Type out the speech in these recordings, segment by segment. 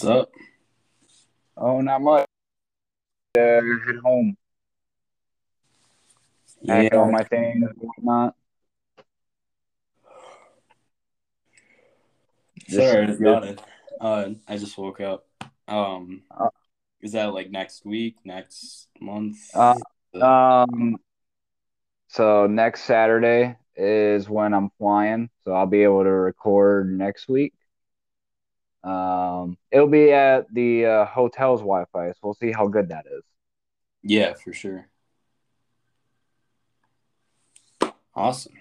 What's up? Oh, not much. Uh, head home. Pack all my things and whatnot. Sorry, I Just- got it. Uh, I just woke up. Um, Uh, is that like next week, next month? Uh, Um, so next Saturday is when I'm flying, so I'll be able to record next week. Um, it'll be at the uh, hotel's Wi-Fi, so we'll see how good that is. yeah, for sure. Awesome.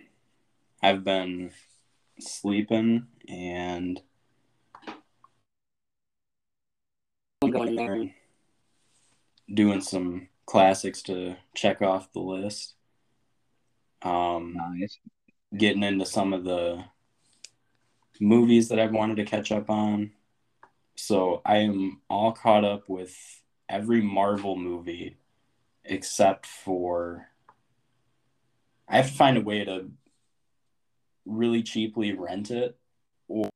I've been sleeping and going there and doing some classics to check off the list. Um, Nice. getting into some of the movies that I've wanted to catch up on. So I am all caught up with every Marvel movie except for I have to find a way to really cheaply rent it or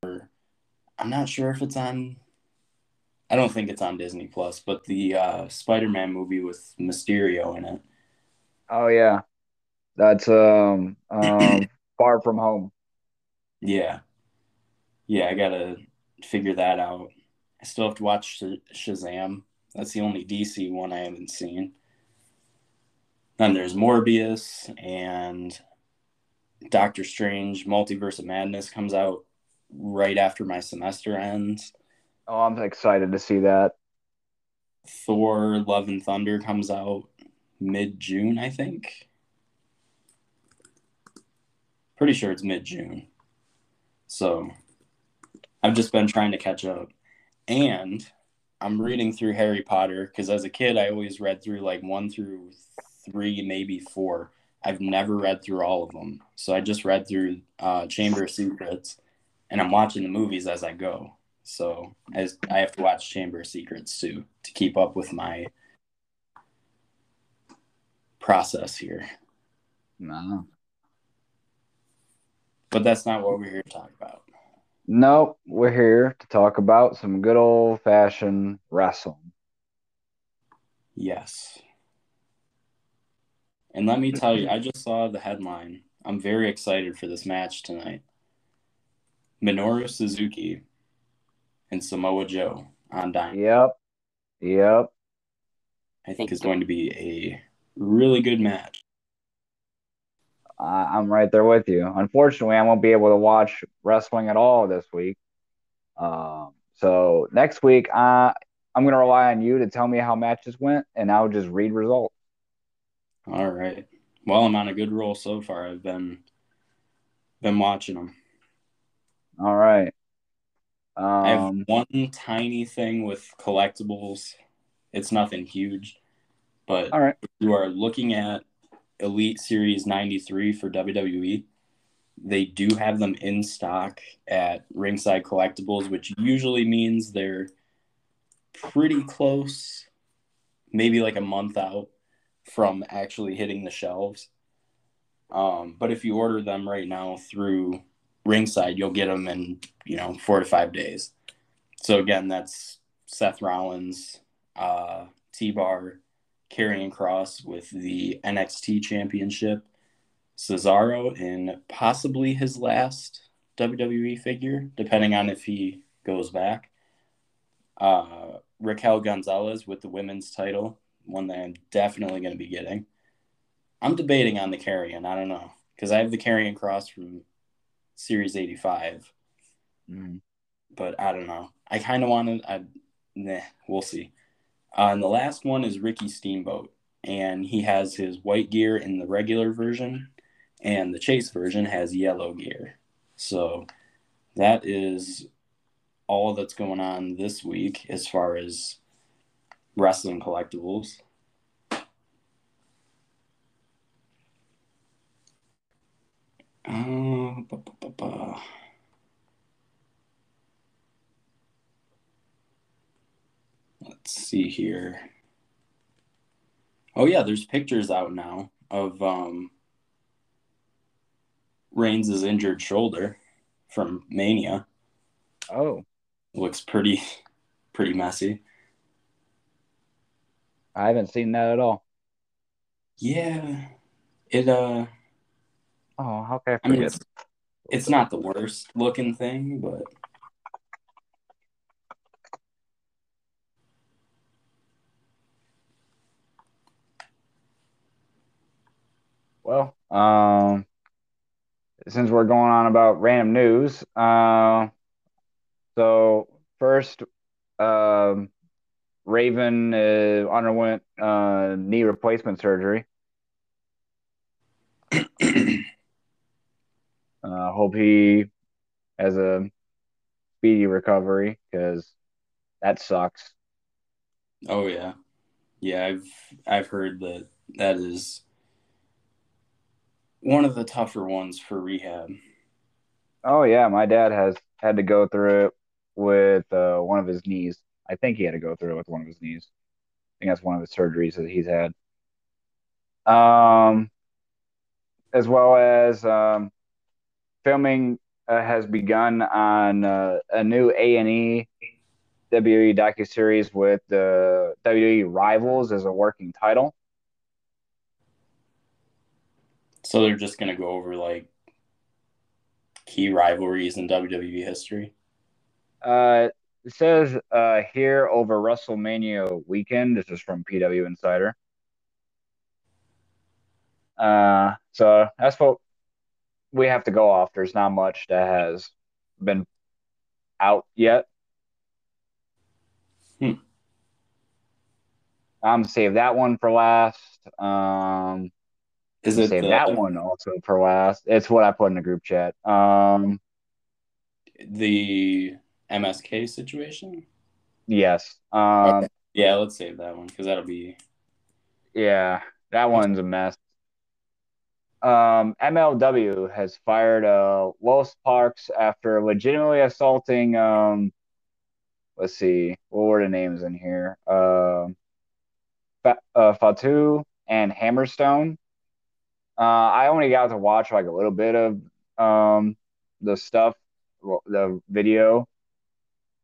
I'm not sure if it's on I don't think it's on Disney Plus, but the uh, Spider-Man movie with Mysterio in it. Oh yeah, that's um um Far From Home. Yeah. Yeah, I gotta figure that out. I still have to watch Sh- Shazam. That's the only DC one I haven't seen. Then there's Morbius and Doctor Strange Multiverse of Madness comes out right after my semester ends. Oh, I'm excited to see that. Thor Love and Thunder comes out mid June, I think. Pretty sure it's mid June. So I've just been trying to catch up. And I'm reading through Harry Potter because as a kid, I always read through like one through three, maybe four. I've never read through all of them. So I just read through uh, Chamber of Secrets and I'm watching the movies as I go. So as I have to watch Chamber of Secrets too to keep up with my process here. No. But that's not what we're here to talk about. Nope, we're here to talk about some good old fashioned wrestling. Yes. And let me tell you, I just saw the headline. I'm very excited for this match tonight. Minoru Suzuki and Samoa Joe on Dynamite. Yep. Yep. I think is going to be a really good match. I, I'm right there with you. Unfortunately, I won't be able to watch wrestling at all this week. Um, so next week, uh, I'm going to rely on you to tell me how matches went, and I'll just read results. All right. Well, I'm on a good roll so far. I've been been watching them. All right. I have Um, one tiny thing with collectibles. It's nothing huge, but all right. you are looking at Elite Series 93 for WWE, they do have them in stock at Ringside Collectibles, which usually means they're pretty close, maybe like a month out from actually hitting the shelves. Um, but if you order them right now through Ringside, you'll get them in, you know, four to five days. So again, that's Seth Rollins, uh, T-Bar, Karrion Cross with the NXT Championship, Cesaro in possibly his last WWE figure, depending on if he goes back. Uh, Raquel Gonzalez with the women's title, one that I'm definitely going to be getting. I'm debating on the Karrion. I don't know because I have the Karrion Cross from Series 85 Mhm. but I don't know. I kind of wanted. I nah, we'll see. Uh, and the last one is Ricky Steamboat, and he has his white gear in the regular version, and the chase version has yellow gear. So that is all that's going on this week as far as wrestling collectibles. Uh, ba, ba, ba, Let's see here. Oh yeah, there's pictures out now of um Reigns' injured shoulder from Mania. Oh, Looks pretty pretty messy. I haven't seen that at all. Yeah, it uh. Oh, how can I I mean, forget? it's, it's not the worst looking thing, but Well, um, since we're going on about random news, uh, so first, um, Raven uh, underwent uh, knee replacement surgery. Uh, hope he has a speedy recovery because that sucks. oh yeah, yeah. I've I've heard that that is one of the tougher ones for rehab. Oh yeah, my dad has had to go through it with uh, one of his knees. I think he had to go through it with one of his knees. I think that's one of his surgeries that he's had. Um, as well as um, filming uh, has begun on uh, a new A and E WWE docu series with the WWE Rivals as a working title. So they're just gonna go over like key rivalries in WWE history. Uh, it says uh, here over WrestleMania weekend. This is from PW Insider. Uh, so that's what we have to go off. There's not much that has been out yet. Hmm. I'm gonna save that one for last. Um, Is it save the, that one also for last. It's what I put in the group chat. Um, the MSK situation? yes. Um, Okay. Yeah, let's save that one because that'll be Yeah, that one's a mess. Um, MLW has fired uh, Los Parks after legitimately assaulting. Um, let's see, what were the names in here? Um, Fa- uh, Fatu and Hammerstone. Uh, I only got to watch like a little bit of um the stuff, the video,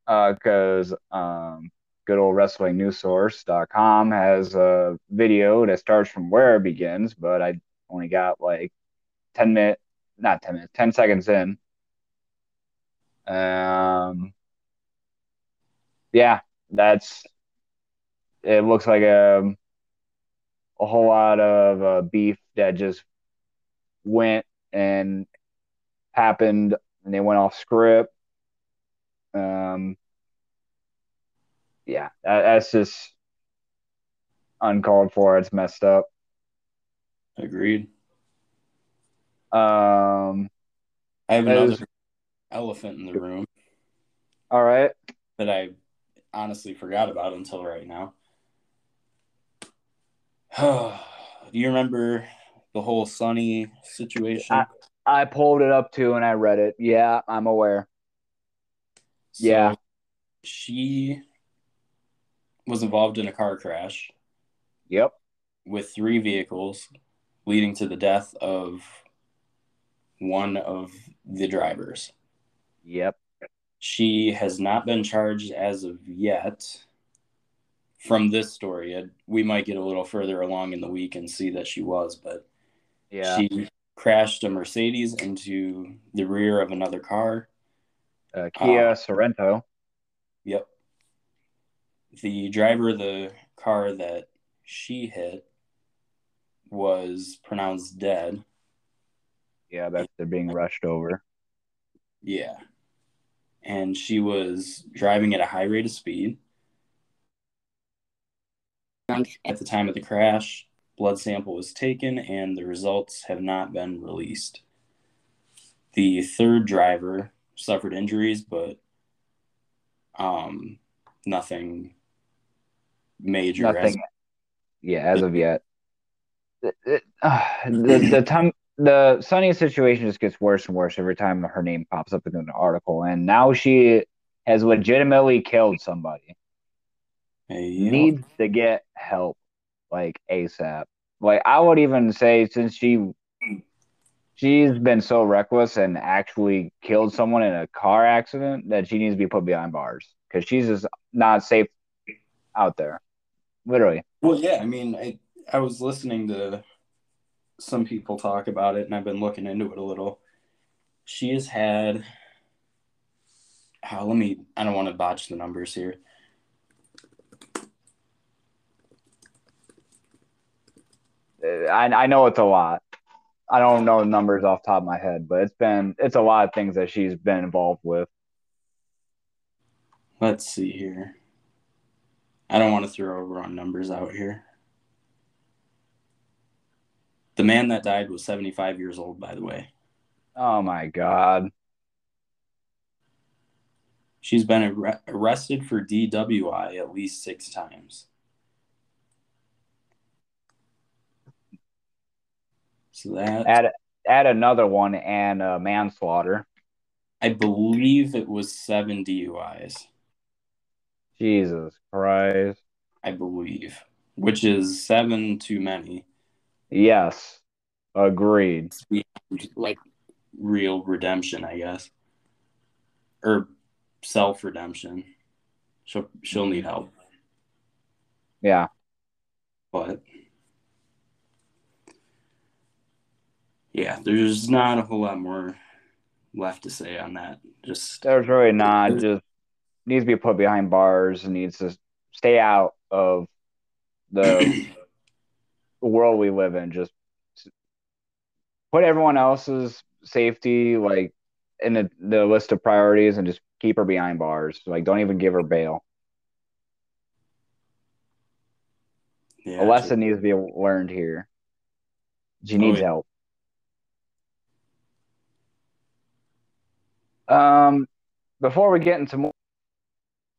uh, because um good old wrestlingnewssource.com has a video that starts from where it begins, but I only got like 10 minutes, not 10 minutes, 10 seconds in. Um, yeah, that's it. Looks like a, a whole lot of uh, beef that just went and happened and they went off script. Um, yeah, that, that's just uncalled for. It's messed up. agreed. Um, I have another is- elephant in the room all right. that I honestly forgot about until right now. Do you remember the whole Sunny situation? I- I pulled it up too and I read it. Yeah, I'm aware. So yeah. She was involved in a car crash Yep. with three vehicles, leading to the death of one of the drivers. Yep. She has not been charged as of yet. From this story, we might get a little further along in the week and see that she was, but Yeah. she crashed a Mercedes into the rear of another car. uh, Kia uh, Sorento. Yep. The driver of the car that she hit was pronounced dead. Yeah, that's they're being rushed over. Yeah. And she was driving at a high rate of speed. At the time of the crash, blood sample was taken and the results have not been released. The third driver suffered injuries, but um, nothing major. Nothing. Yeah, as of yet. It- it- uh, the the time the Sunny situation just gets worse and worse every time her name pops up in an article, and now she has legitimately killed somebody. Hey, Needs to get help like ASAP. Like I would even say since she she's been so reckless and actually killed someone in a car accident that she needs to be put behind bars because she's just not safe out there. Literally. Well, yeah. I mean, I I was listening to some people talk about it, and I've been looking into it a little. She has had. Oh, let me. I don't want to botch the numbers here. I I know it's a lot. I don't know the numbers off the top of my head, but it's been it's a lot of things that she's been involved with. Let's see here. I don't want to throw over on numbers out here. The man that died was 75 years old, by the way. Oh my god. She's been ar- arrested for DWI at least six times. So that add add another one and uh, manslaughter. I believe it was seven DUIs. Jesus Christ. I believe, which is seven too many. Yes, agreed. Like real redemption, I guess, or self redemption. She'll she'll need help. Yeah, but yeah, there's not a whole lot more left to say on that. Just there's really not. Just needs to be put behind bars. Needs to stay out of the world we live in. Just put everyone else's safety like in the, the list of priorities and just keep her behind bars. Like don't even give her bail. Yeah, a lesson needs to be learned here. She oh, needs oh, help. Um, before we get into more,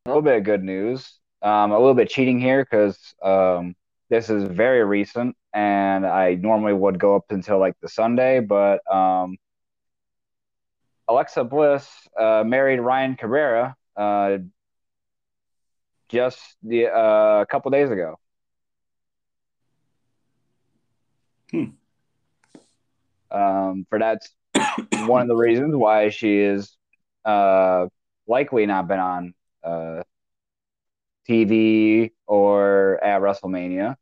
a little bit of good news, um, a little bit cheating here because um, this is very recent, and I normally would go up until like the Sunday, but um, Alexa Bliss uh, married Ryan Cabrera uh, just the uh, a couple days ago. Hmm. Um, for that's one of the reasons why she is uh, likely not been on uh, TV or at WrestleMania.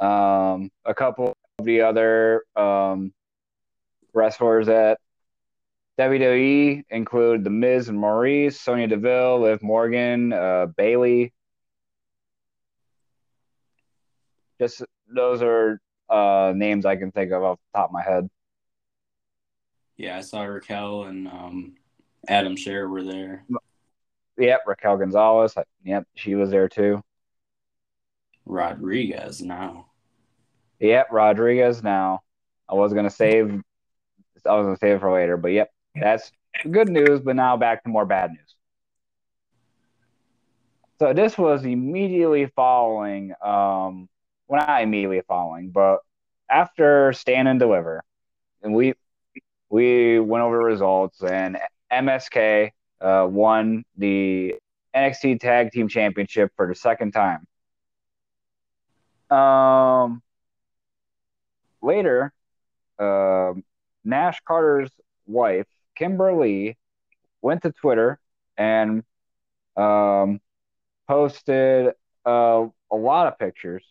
Um, a couple of the other um, wrestlers at WWE include The Miz and Maurice, Sonya Deville, Liv Morgan, uh, Bayley. Just those are uh, names I can think of off the top of my head. Yeah, I saw Raquel and um, Adam Scherr were there. Yep, Raquel Gonzalez. Yep, she was there too. Rodriguez now. Yep, Rodriguez now. I was gonna save. I was gonna save it for later, but yep, that's good news. But now back to more bad news. So this was immediately following. Um, well, not immediately following, but after Stand and Deliver, and we we went over results, and MSK uh, won the NXT Tag Team Championship for the second time. Um, later, uh, Nash Carter's wife, Kimberly, went to Twitter and um, posted uh, a lot of pictures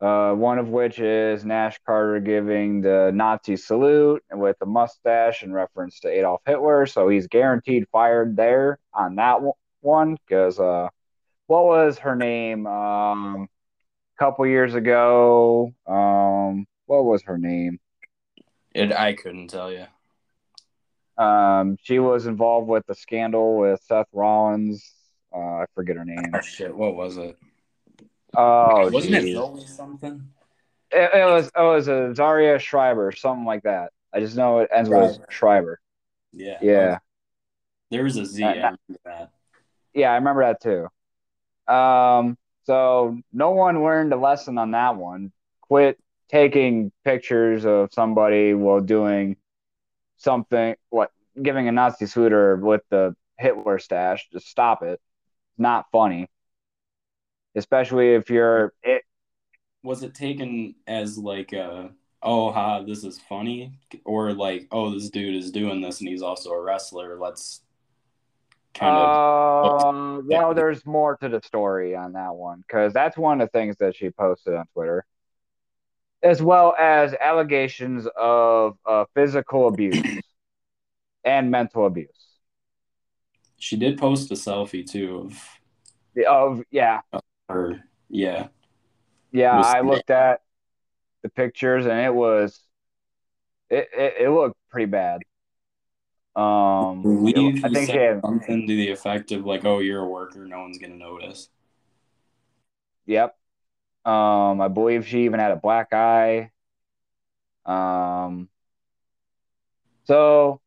uh, one of which is Nash Carter giving the Nazi salute with a mustache in reference to Adolf Hitler. So he's guaranteed fired there on that one because uh, what was her name? Um, a couple years ago, um, what was her name? It I couldn't tell you. Um, she was involved with the scandal with Seth Rollins. Uh, I forget her name. Oh shit! What was it? Oh, wasn't geez. it Zoe something? It, it, was. It was a Zaria Schreiber, something like that. I just know it ends Schreiber. with Schreiber. Yeah. Yeah. There was a Z uh, after that. Yeah, I remember that too. Um, so no one learned a lesson on that one. Quit taking pictures of somebody while doing something, what giving a Nazi sweater with the Hitler stash. Just stop it. It's not funny especially if you're it. Was it taken as like a oh, ha, this is funny, or like, oh, this dude is doing this and he's also a wrestler. Let's kind of. Uh, well, there's more to the story on that one because that's one of the things that she posted on Twitter, as well as allegations of uh, physical abuse and mental abuse. She did post a selfie too of. Of yeah. Her yeah. Yeah, I looked at the pictures and it was it, it, it looked pretty bad. Um, I think had, something to the effect of like, "Oh, you're a worker, no one's gonna notice." Yep. Um, I believe she even had a black eye. Um, so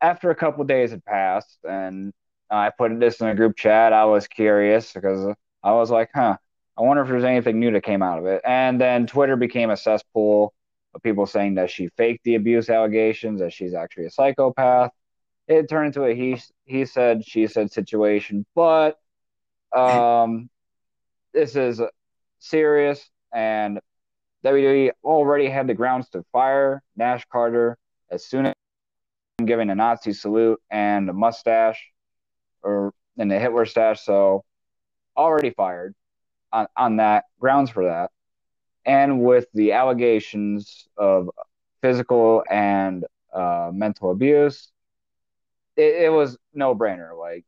after a couple days had passed, and I put this in a group chat, I was curious because I was like, "Huh." I wonder if there's anything new that came out of it. And then Twitter became a cesspool of people saying that she faked the abuse allegations, that she's actually a psychopath. It turned into a he he said she said situation, but um, this is serious, and WWE already had the grounds to fire Nash Carter as soon as giving a Nazi salute and a mustache, or in the Hitler stash. So already fired on, on that grounds for that. And with the allegations of physical and uh, mental abuse, it, it was no brainer. Like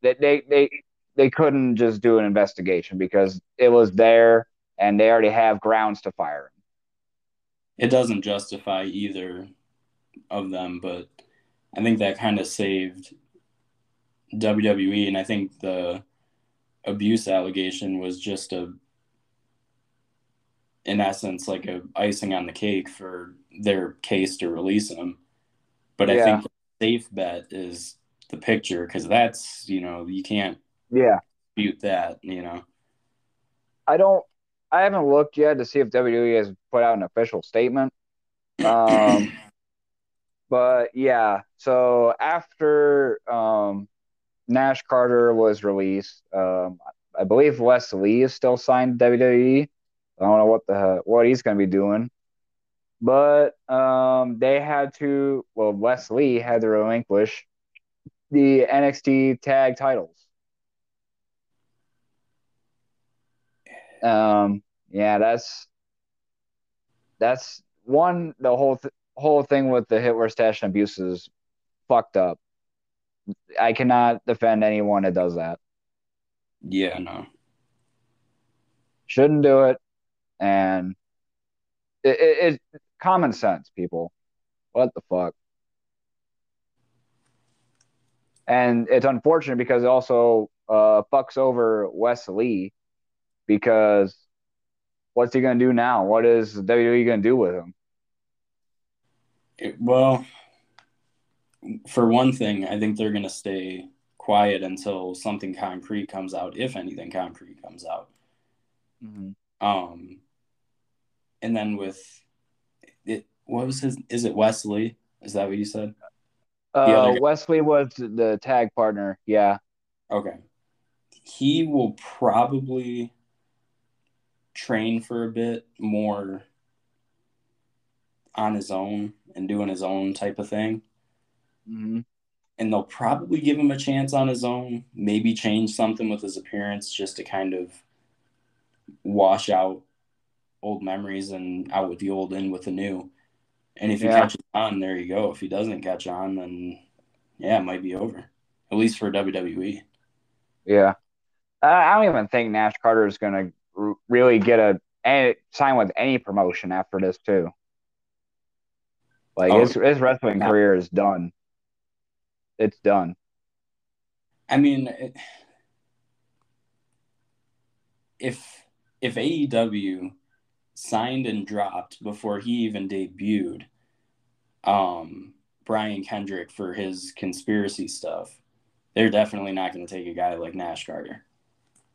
they, they they they couldn't just do an investigation because it was there and they already have grounds to fire him. It doesn't justify either of them, but I think that kind of saved WWE, and I think the abuse allegation was just a in essence like a icing on the cake for their case to release him. But yeah. i think the safe bet is the picture because that's you know you can't yeah. dispute that you know? I don't i haven't looked yet to see if wwe has put out an official statement. Um but yeah so after um Nash Carter was released. Um, I believe Wes Lee is still signed to WWE. I don't know what the what he's going to be doing, but um, they had to. Well, Wes Lee had to relinquish the NXT tag titles. Um, yeah, that's that's one. The whole th- whole thing with the Hitler stash and abuse is fucked up. I cannot defend anyone that does that. Yeah, no. Shouldn't do it. And it, it, it common sense, people. What the fuck? And it's unfortunate because it also uh, fucks over Wes Lee because what's he going to do now? What is WWE going to do with him? It, well, for one thing, I think they're going to stay quiet until something concrete comes out, if anything concrete comes out. Mm-hmm. Um, and then with it, what was his? Is it Wesley? Is that what you said? Uh, Wes Lee was the tag partner. Yeah. Okay. He will probably train for a bit more on his own and doing his own type of thing. Mm-hmm. And they'll probably give him a chance on his own, maybe change something with his appearance just to kind of wash out old memories and out with the old, in with the new. And if he yeah. catches on, there you go. If he doesn't catch on, then yeah, it might be over, at least for WWE. Yeah. I don't even think Nash Carter is going to r- really get a any, sign with any promotion after this, too. Like oh, his, his wrestling yeah. career is done it's done. I mean, it, if if AEW signed and dropped before he even debuted, um, Brian Kendrick for his conspiracy stuff, they're definitely not going to take a guy like Nash Carter.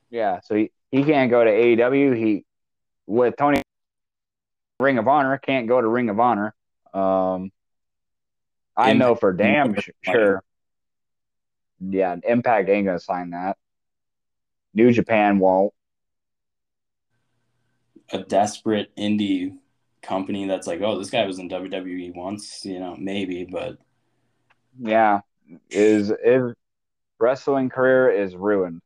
Yeah, so he, he can't go to AEW. He with Tony Ring of Honor can't go to Ring of Honor. Um, I know for damn sure yeah, Impact ain't gonna sign that. New Japan won't. A desperate indie company that's like, oh, this guy was in WWE once, you know, maybe, but yeah, is is wrestling career is ruined,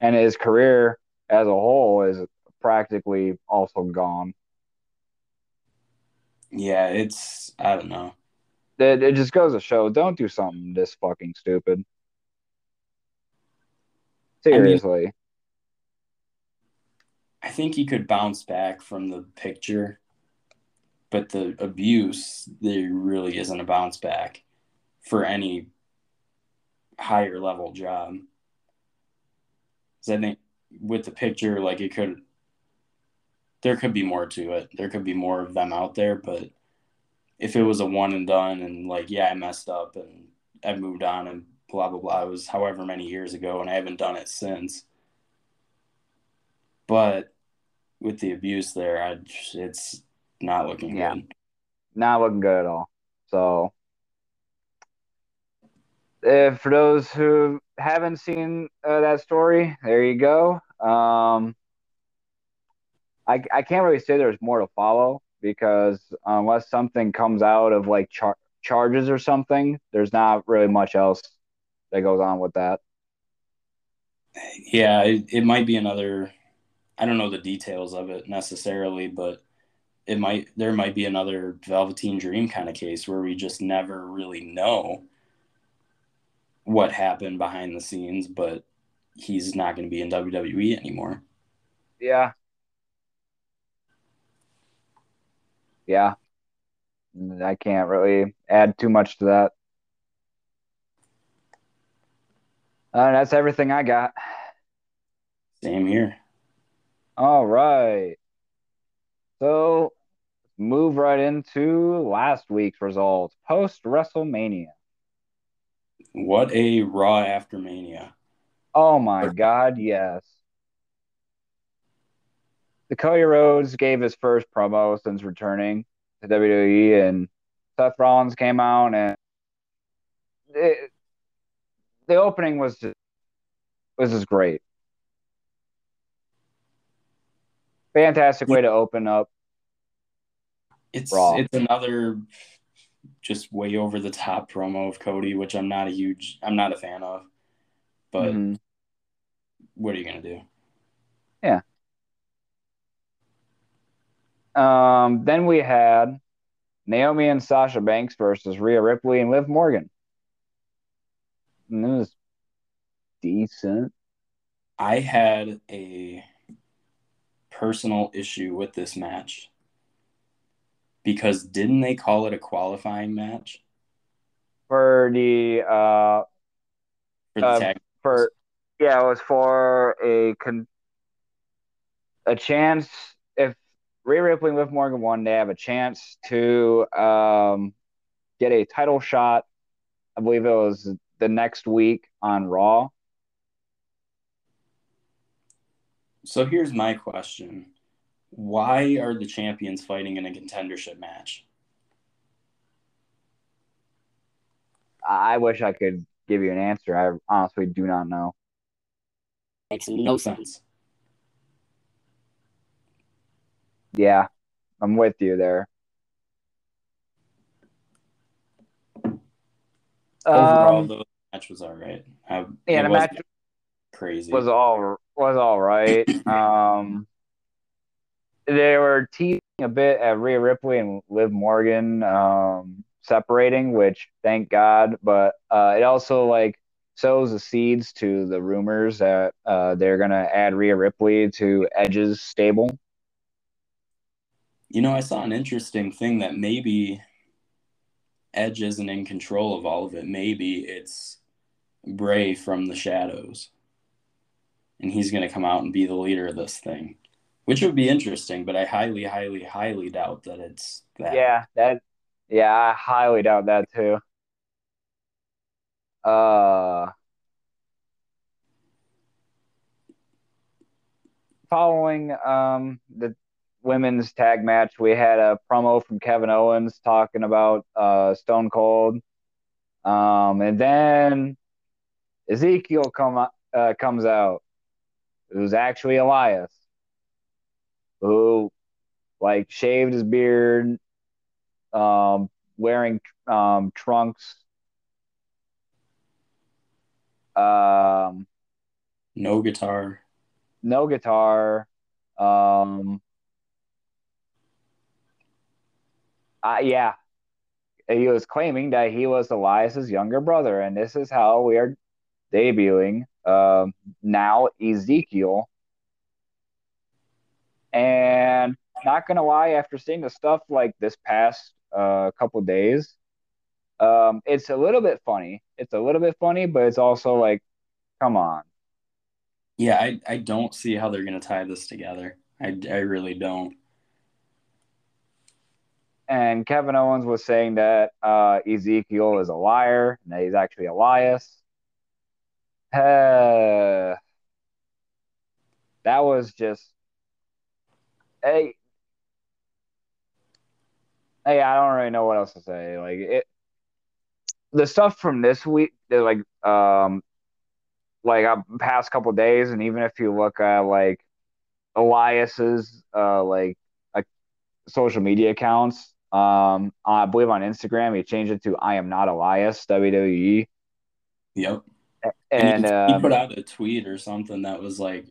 and his career as a whole is practically also gone. Yeah, it's I don't know. It, it just goes to show don't do something this fucking stupid. Seriously. I, mean, I think he could bounce back from the picture, but the abuse there really isn't a bounce back for any higher level job. Because I think with the picture, like it could, there could be more to it. There could be more of them out there, but if it was a one and done and like, yeah, I messed up and I've moved on and blah, blah, blah, it was however many years ago and I haven't done it since. But with the abuse there, I, it's not looking yeah. good. Not looking good at all. So, if for those who haven't seen uh, that story, there you go. Um, I I can't really say there's more to follow because unless something comes out of like char- charges or something, there's not really much else that goes on with that. Yeah, it, it might be another. I don't know the details of it necessarily, but it might there might be another Velveteen Dream kind of case where we just never really know what happened behind the scenes, but he's not going to be in WWE anymore. Yeah. Yeah. I can't really add too much to that. Uh, that's everything I got. Same here. All right. So move right into last week's results post WrestleMania. What a Raw after Mania. Oh my God, yes. The Cody Rhodes gave his first promo since returning to WWE, and Seth Rollins came out, and it, the opening was just was just great. Fantastic way to open up. It's Raw. it's another just way over the top promo of Cody, which I'm not a huge I'm not a fan of. But mm-hmm. what are you gonna do? Yeah. Um, then we had Naomi and Sasha Banks versus Rhea Ripley and Liv Morgan. And it was decent. I had a personal issue with this match because didn't they call it a qualifying match for the uh for the uh, for yeah it was for a con a chance Rhea Ripley and Liv Morgan won they have a chance to um get a title shot I believe it was the next week on Raw so here's my question why are the champions fighting in a contendership match? I wish I could give you an answer. I honestly do not know. Makes no sense. Yeah, I'm with you there. Overall, um, the match was all right. I, yeah, the match crazy was all was all right. um, they were teasing a bit at Rhea Ripley and Liv Morgan um, separating, which thank God. But uh, it also like sows the seeds to the rumors that uh, they're gonna add Rhea Ripley to Edge's stable. You know, I saw an interesting thing that maybe Edge isn't in control of all of it. Maybe it's Bray from the shadows. And he's going to come out and be the leader of this thing which would be interesting, but I highly, highly, highly doubt that it's that. Yeah, that. Yeah, I highly doubt that too. Uh, following um the women's tag match, we had a promo from Kevin Owens talking about uh Stone Cold, um, and then Ezekiel come uh, comes out. Was actually Elias who like shaved his beard, um, wearing um, trunks. Um, no guitar. No guitar. Um, uh, yeah, he was claiming that he was Elias's younger brother, and this is how we are debuting um, now Ezekiel. And not gonna lie, after seeing the stuff like this past uh, couple days, um, it's a little bit funny. It's a little bit funny, but it's also like, come on. Yeah, I, I don't see how they're gonna tie this together. I, I really don't. And Kevin Owens was saying that uh, Ezekiel is a liar and that he's actually Elias. Uh, that was just hey hey I don't really know what else to say. Like it the stuff from this week like um like uh, past couple days and even if you look at like Elias's uh like uh, social media accounts um I believe on Instagram he changed it to I am not Elias WWE. Yep. And, and he, um, he, put out a tweet or something that was like,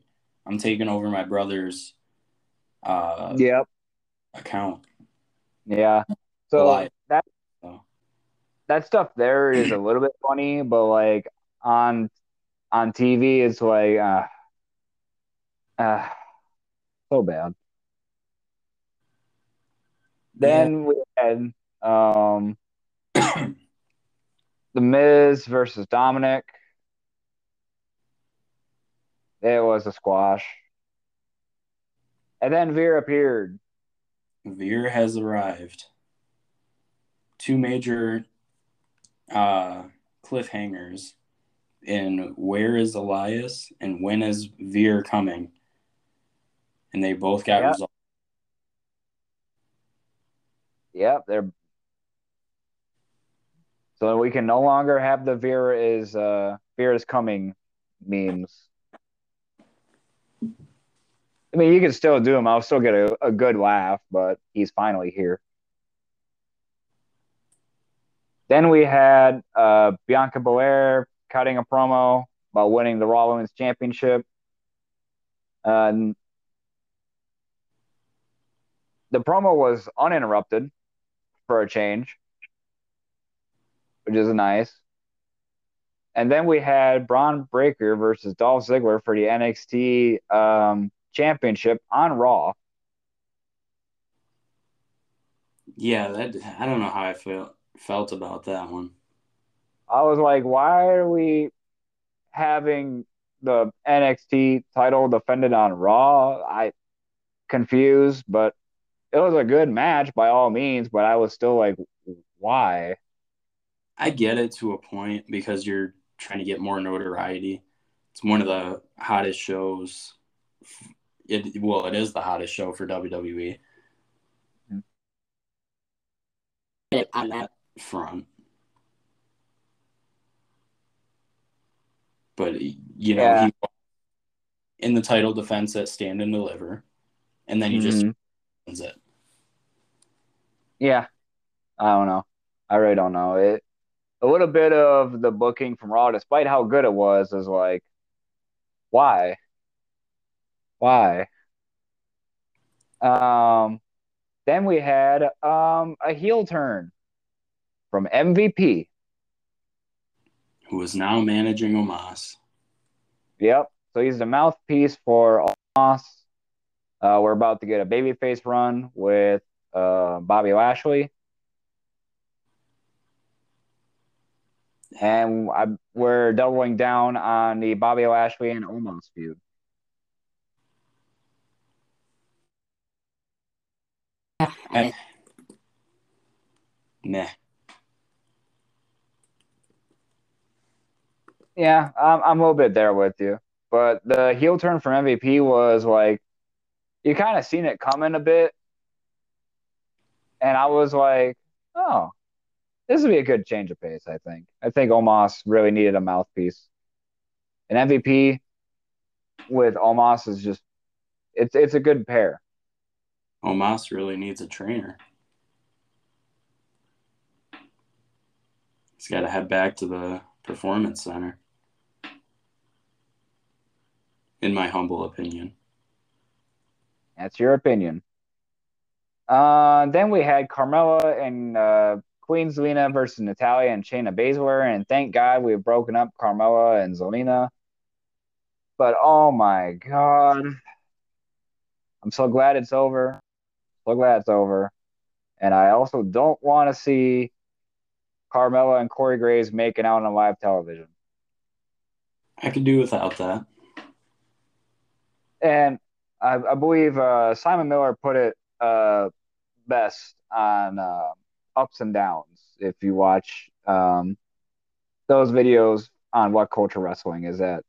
"I'm taking over my brother's uh yep account." Yeah. So that that stuff there is a little bit funny, but like on on TV, it's like uh, uh so bad. Then yeah. we had um the Miz versus Dominic. It was a squash. And then Veer appeared. Veer has arrived. Two major uh, cliffhangers in Where is Elias and When is Veer coming? And they both got yep. resolved. Yep, they're so we can no longer have the Vera is uh Veer is coming memes. I mean, you can still do them. I'll still get a, a good laugh, but he's finally here. Then we had uh, Bianca Belair cutting a promo about winning the Raw Women's Championship. Uh, the promo was uninterrupted for a change, which is nice. And then we had Bron Breakker versus Dolph Ziggler for the NXT um, championship on Raw. Yeah, that I don't know how I felt felt about that one. I was like, why are we having the NXT title defended on Raw? I confused, but it was a good match by all means, but I was still like, why? I get it to a point because you're trying to get more notoriety. It's one of the hottest shows it well, it is the hottest show for WWE. On that front, but you know, yeah. he in the title defense at Stand and Deliver, and then he mm-hmm. just wins it. Yeah, I don't know. I really don't know it. A little bit of the booking from Raw, despite how good it was, is like, why? Why? Um, then we had um, a heel turn from MVP, who is now managing Omos. Yep. So he's the mouthpiece for Omos. Uh, we're about to get a babyface run with uh, Bobby Lashley. And I, we're doubling down on the Bobby Lashley and Omos feud. Meh. Meh. Yeah, I'm, I'm a little bit there with you. But the heel turn from MVP was like, you kind of seen it coming a bit. And I was like, oh, this would be a good change of pace, I think. I think Omos really needed a mouthpiece. An MVP with Omos is just, it's, it's a good pair. Omos really needs a trainer. He's got to head back to the performance center. In my humble opinion. That's your opinion. Uh, then we had Carmella and uh, Queen Zelina versus Natalia and Shayna Baszler, and thank God we've broken up Carmella and Zelina. But oh my God, I'm so glad it's over. So glad it's over. And I also don't want to see Carmella and Corey Graves making out on live television. I could do without that. And I, I believe uh, Simon Miller put it uh, best on uh, ups and downs. If you watch um, those videos on WhatCulture wrestling is at,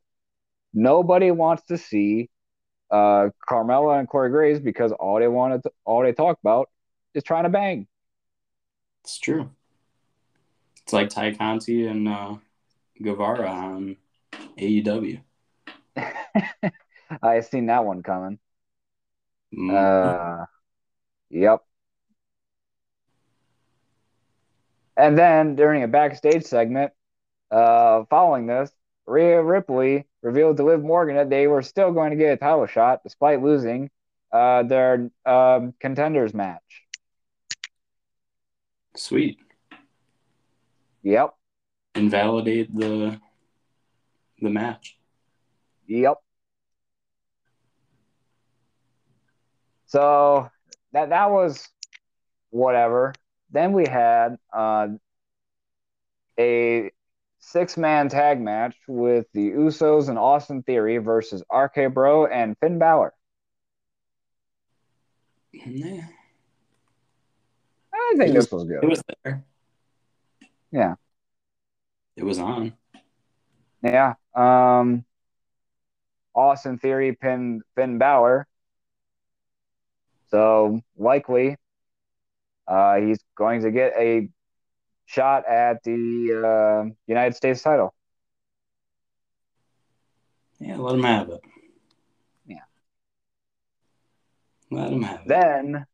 nobody wants to see uh, Carmella and Corey Graves because all they wanted, to, all they talk about is trying to bang. It's true. It's like Tay Conti and uh, Guevara on AEW. I seen that one coming. Mm-hmm. Uh, yep. And then during a backstage segment, uh, following this, Rhea Ripley revealed to Liv Morgan that they were still going to get a title shot despite losing uh, their um, contenders match. Sweet. Yep. Invalidate the the match. Yep. So that that was whatever. Then we had uh, a six man tag match with the Usos and Austin Theory versus RK Bro and Finn Balor. Yeah. I think it this was, was good. It was there. Yeah. It was on. Yeah. Um Austin Theory pinned Finn Balor. So likely uh, he's going to get a shot at the uh, United States title. Yeah, let him have it. Yeah. Let him have then, it.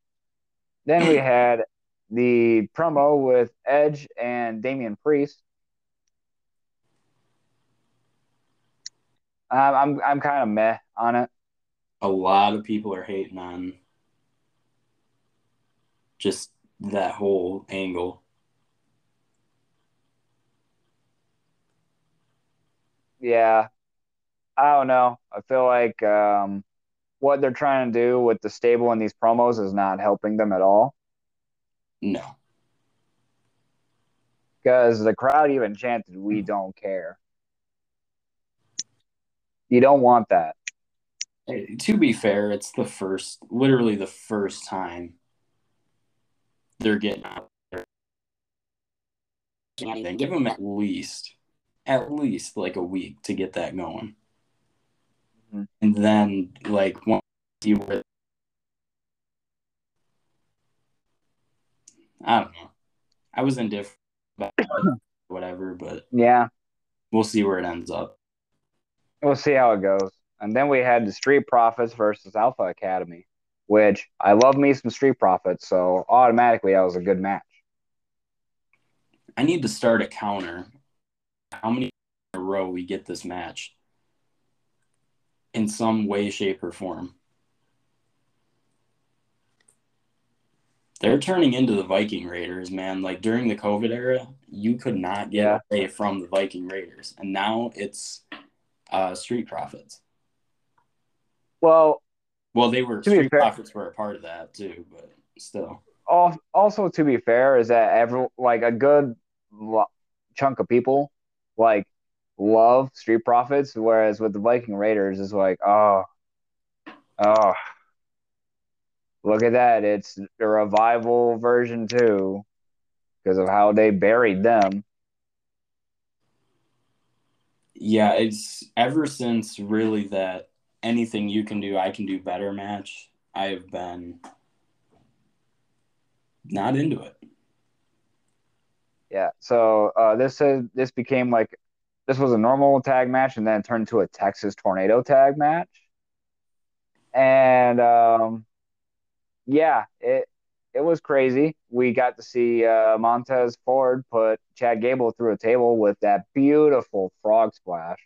Then then we had the promo with Edge and Damian Priest. Um, I'm I'm kind of meh on it. A lot of people are hating on just that whole angle. Yeah. I don't know. I feel like um, what they're trying to do with the stable in these promos is not helping them at all. No. Because the crowd even chanted, We don't care. You don't want that. To be fair, it's the first, literally the first time they're getting out there. Give them at least, at least like a week to get that going. Mm-hmm. And then, like, once you were, I don't know. I was indifferent about whatever, but yeah, we'll see where it ends up. We'll see how it goes. And then we had the Street Profits versus Alpha Academy which I love me some Street Profits, so automatically that was a good match. I need to start a counter. How many in a row we get this match in some way, shape, or form? They're turning into the Viking Raiders, man. Like during the COVID era, you could not get yeah. away from the Viking Raiders, and now it's uh, Street Profits. Well, well, they were Street Profits were a part of that too, but still. Also, to be fair, is that every like a good chunk of people like love Street Profits, whereas with the Viking Raiders, is like, oh, oh, look at that! It's a revival version too, because of how they buried them. Yeah, it's ever since really that anything you can do, I can do better match, I have been not into it. Yeah. So uh, this is this became like this was a normal tag match and then turned into a Texas tornado tag match. And um, yeah, it it was crazy. We got to see uh, Montez Ford put Chad Gable through a table with that beautiful frog splash.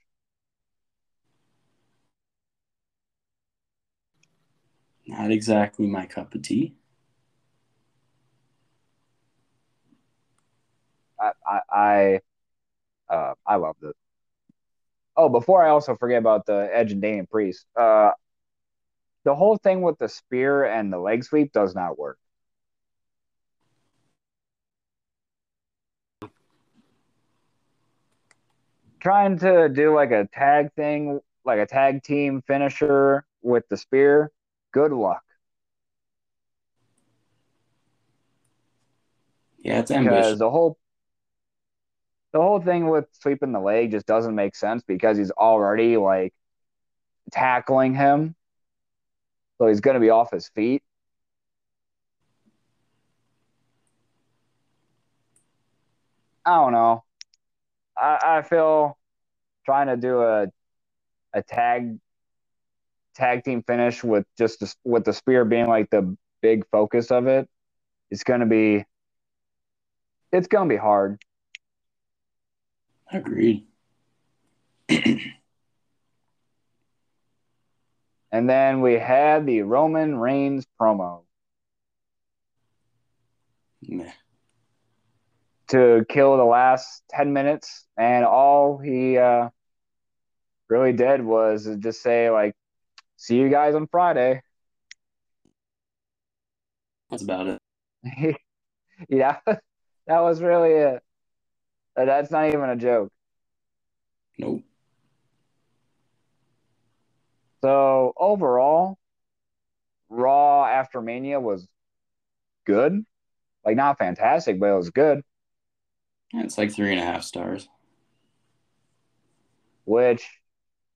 Not exactly my cup of tea. I I I, uh, I loved it. Oh, before I also forget about the Edge and Damian Priest, uh, the whole thing with the spear and the leg sweep does not work. Trying to do like a tag thing, like a tag team finisher with the spear, good luck. Yeah, it's Because ambitious. the whole the whole thing with sweeping the leg just doesn't make sense because he's already like tackling him. So he's going to be off his feet. I don't know. I, I feel trying to do a a tag tag team finish with just the, with the spear being like the big focus of it. It's going to be it's going to be hard. Agreed. And then we had the Roman Reigns promo Meh. to kill the last 10 minutes. And all he uh, really did was just say, like, see you guys on Friday. That's about it. yeah, that was really it. That's not even a joke. Nope. So overall, Raw after Mania was good. Like, not fantastic, but it was good. It's like three and a half stars. which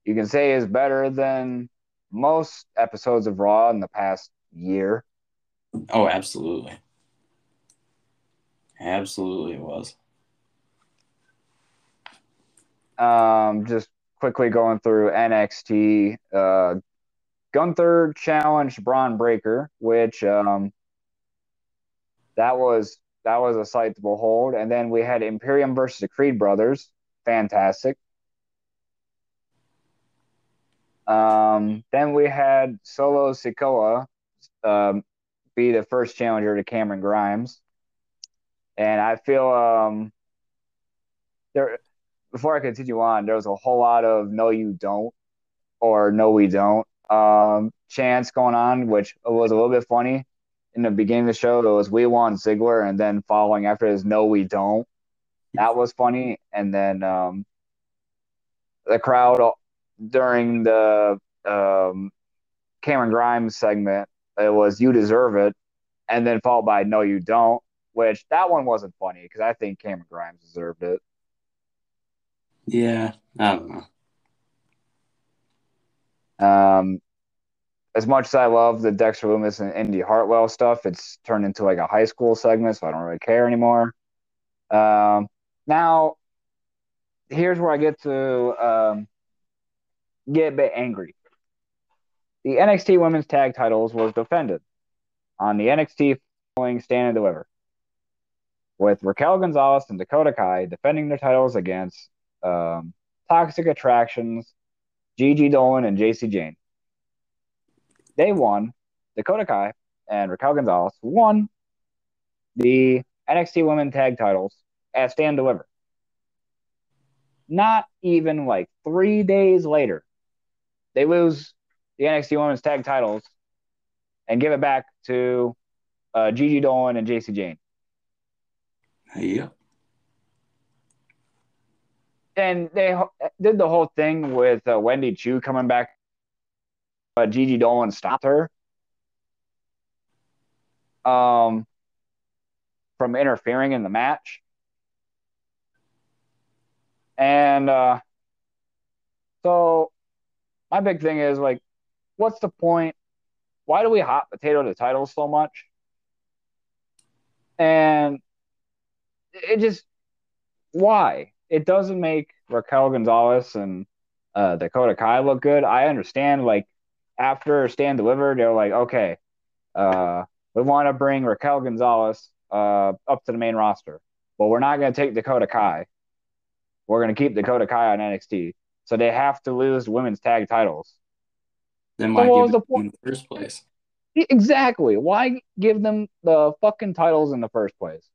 you can say is better than most episodes of Raw in the past year. Oh, absolutely. Absolutely, it was. Um, just quickly going through NXT. Uh, Gunther challenged Bron Breakker, which um, that was that was a sight to behold. And then we had Imperium versus the Creed Brothers. Fantastic. Um, then we had Solo Sikoa um, be the first challenger to Cameron Grimes. And I feel um, there before I continue on, there was a whole lot of no you don't or no we don't um, chants going on, which was a little bit funny. In the beginning of the show, it was we want Ziggler, and then following after is no we don't. That was funny. And then um, the crowd during the um, Cameron Grimes segment, it was you deserve it, and then followed by no you don't, which that one wasn't funny because I think Cameron Grimes deserved it. Yeah, I don't know. Um, as much as I love the Dexter Lumis and Indi Hartwell stuff, it's turned into like a high school segment, so I don't really care anymore. Um, now, here's where I get to um, get a bit angry. The NXT Women's Tag Titles was defended on the NXT following Stand and Deliver, with Raquel Gonzalez and Dakota Kai defending their titles against um, Toxic Attractions, Gigi Dolin, and Jacy Jayne. They won. Dakota Kai and Raquel Gonzalez won the NXT Women Tag Titles at Stand Deliver. Not even like three days later, they lose the NXT Women's Tag Titles and give it back to uh, Gigi Dolin and Jacy Jayne. Yep. and they ho- did the whole thing with uh, Wendy Choo coming back. But Gigi Dolin stopped her um, from interfering in the match. And uh, so my big thing is like, what's the point? Why do we hot potato the titles so much? And it just why? It doesn't make Raquel Gonzalez and uh, Dakota Kai look good. I understand, like after Stand Delivered, they're like, okay, uh, we want to bring Raquel Gonzalez uh, up to the main roster. but we're not going to take Dakota Kai. We're going to keep Dakota Kai on NXT. So they have to lose women's tag titles. Then why So give the it in the first place? Exactly. Why give them the fucking titles in the first place?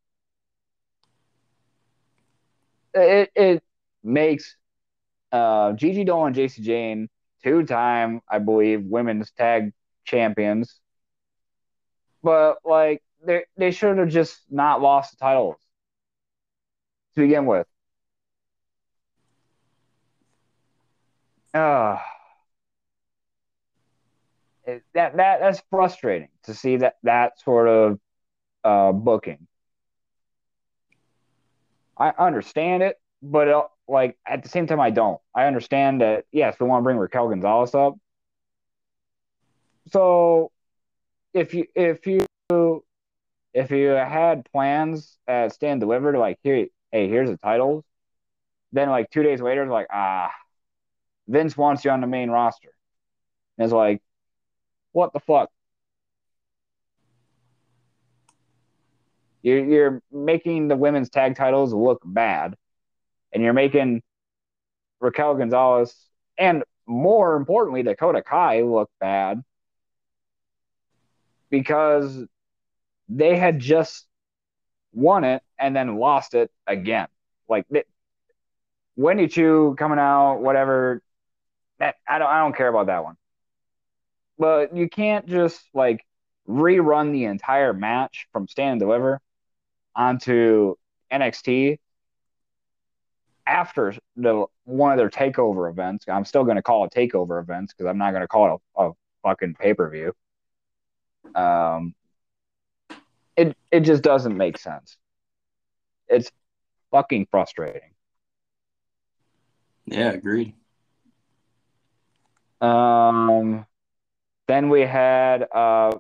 It it makes uh, Gigi Dolin and Jacy Jayne two time, I believe, women's tag champions. But like they they should have just not lost the titles to begin with. Uh, it, that that that's frustrating to see that that sort of uh, booking. I understand it, but uh, like at the same time, I don't. I understand that yes, we want to bring Raquel Gonzalez up. So if you if you if you had plans at Stand Delivered, like here, hey, here's the titles. Then like two days later, like ah, Vince wants you on the main roster. And it's like, what the fuck? You're you're making the women's tag titles look bad, and you're making Raquel Gonzalez and more importantly Dakota Kai look bad because they had just won it and then lost it again. Like they, Wendy Choo coming out, whatever. I don't I don't care about that one. But you can't just like rerun the entire match from Stand and Deliver onto NXT after the one of their takeover events. I'm still going to call it takeover events because I'm not going to call it a, a fucking pay per view. Um, it it just doesn't make sense. It's fucking frustrating. Yeah, agreed. Um, then we had uh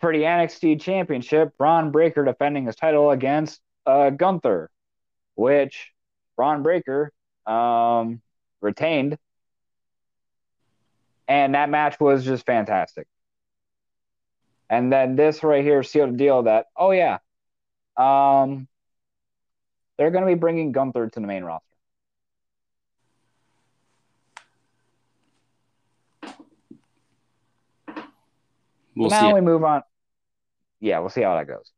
for the NXT Championship, Bron Breakker defending his title against uh Gunther, which Bron Breakker um retained, and that match was just fantastic. And then this right here sealed the deal that oh yeah, um, they're going to be bringing Gunther to the main roster. We'll now we move on. Yeah, we'll see how that goes.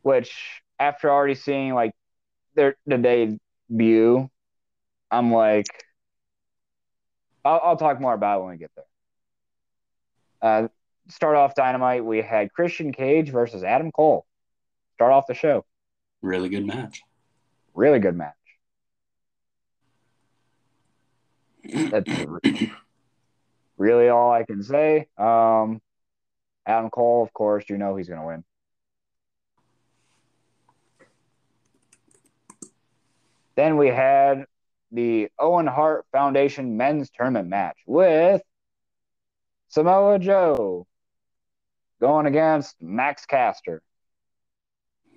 Which, after already seeing like their the debut, I'm like, I'll, I'll talk more about it when we get there. Uh, start off Dynamite. We had Christian Cage versus Adam Cole. Start off the show. Really good match. Really good match. That's really all I can say. Um, Adam Cole, of course, you know he's going to win. Then we had the Owen Hart Foundation men's tournament match with Samoa Joe going against Max Caster.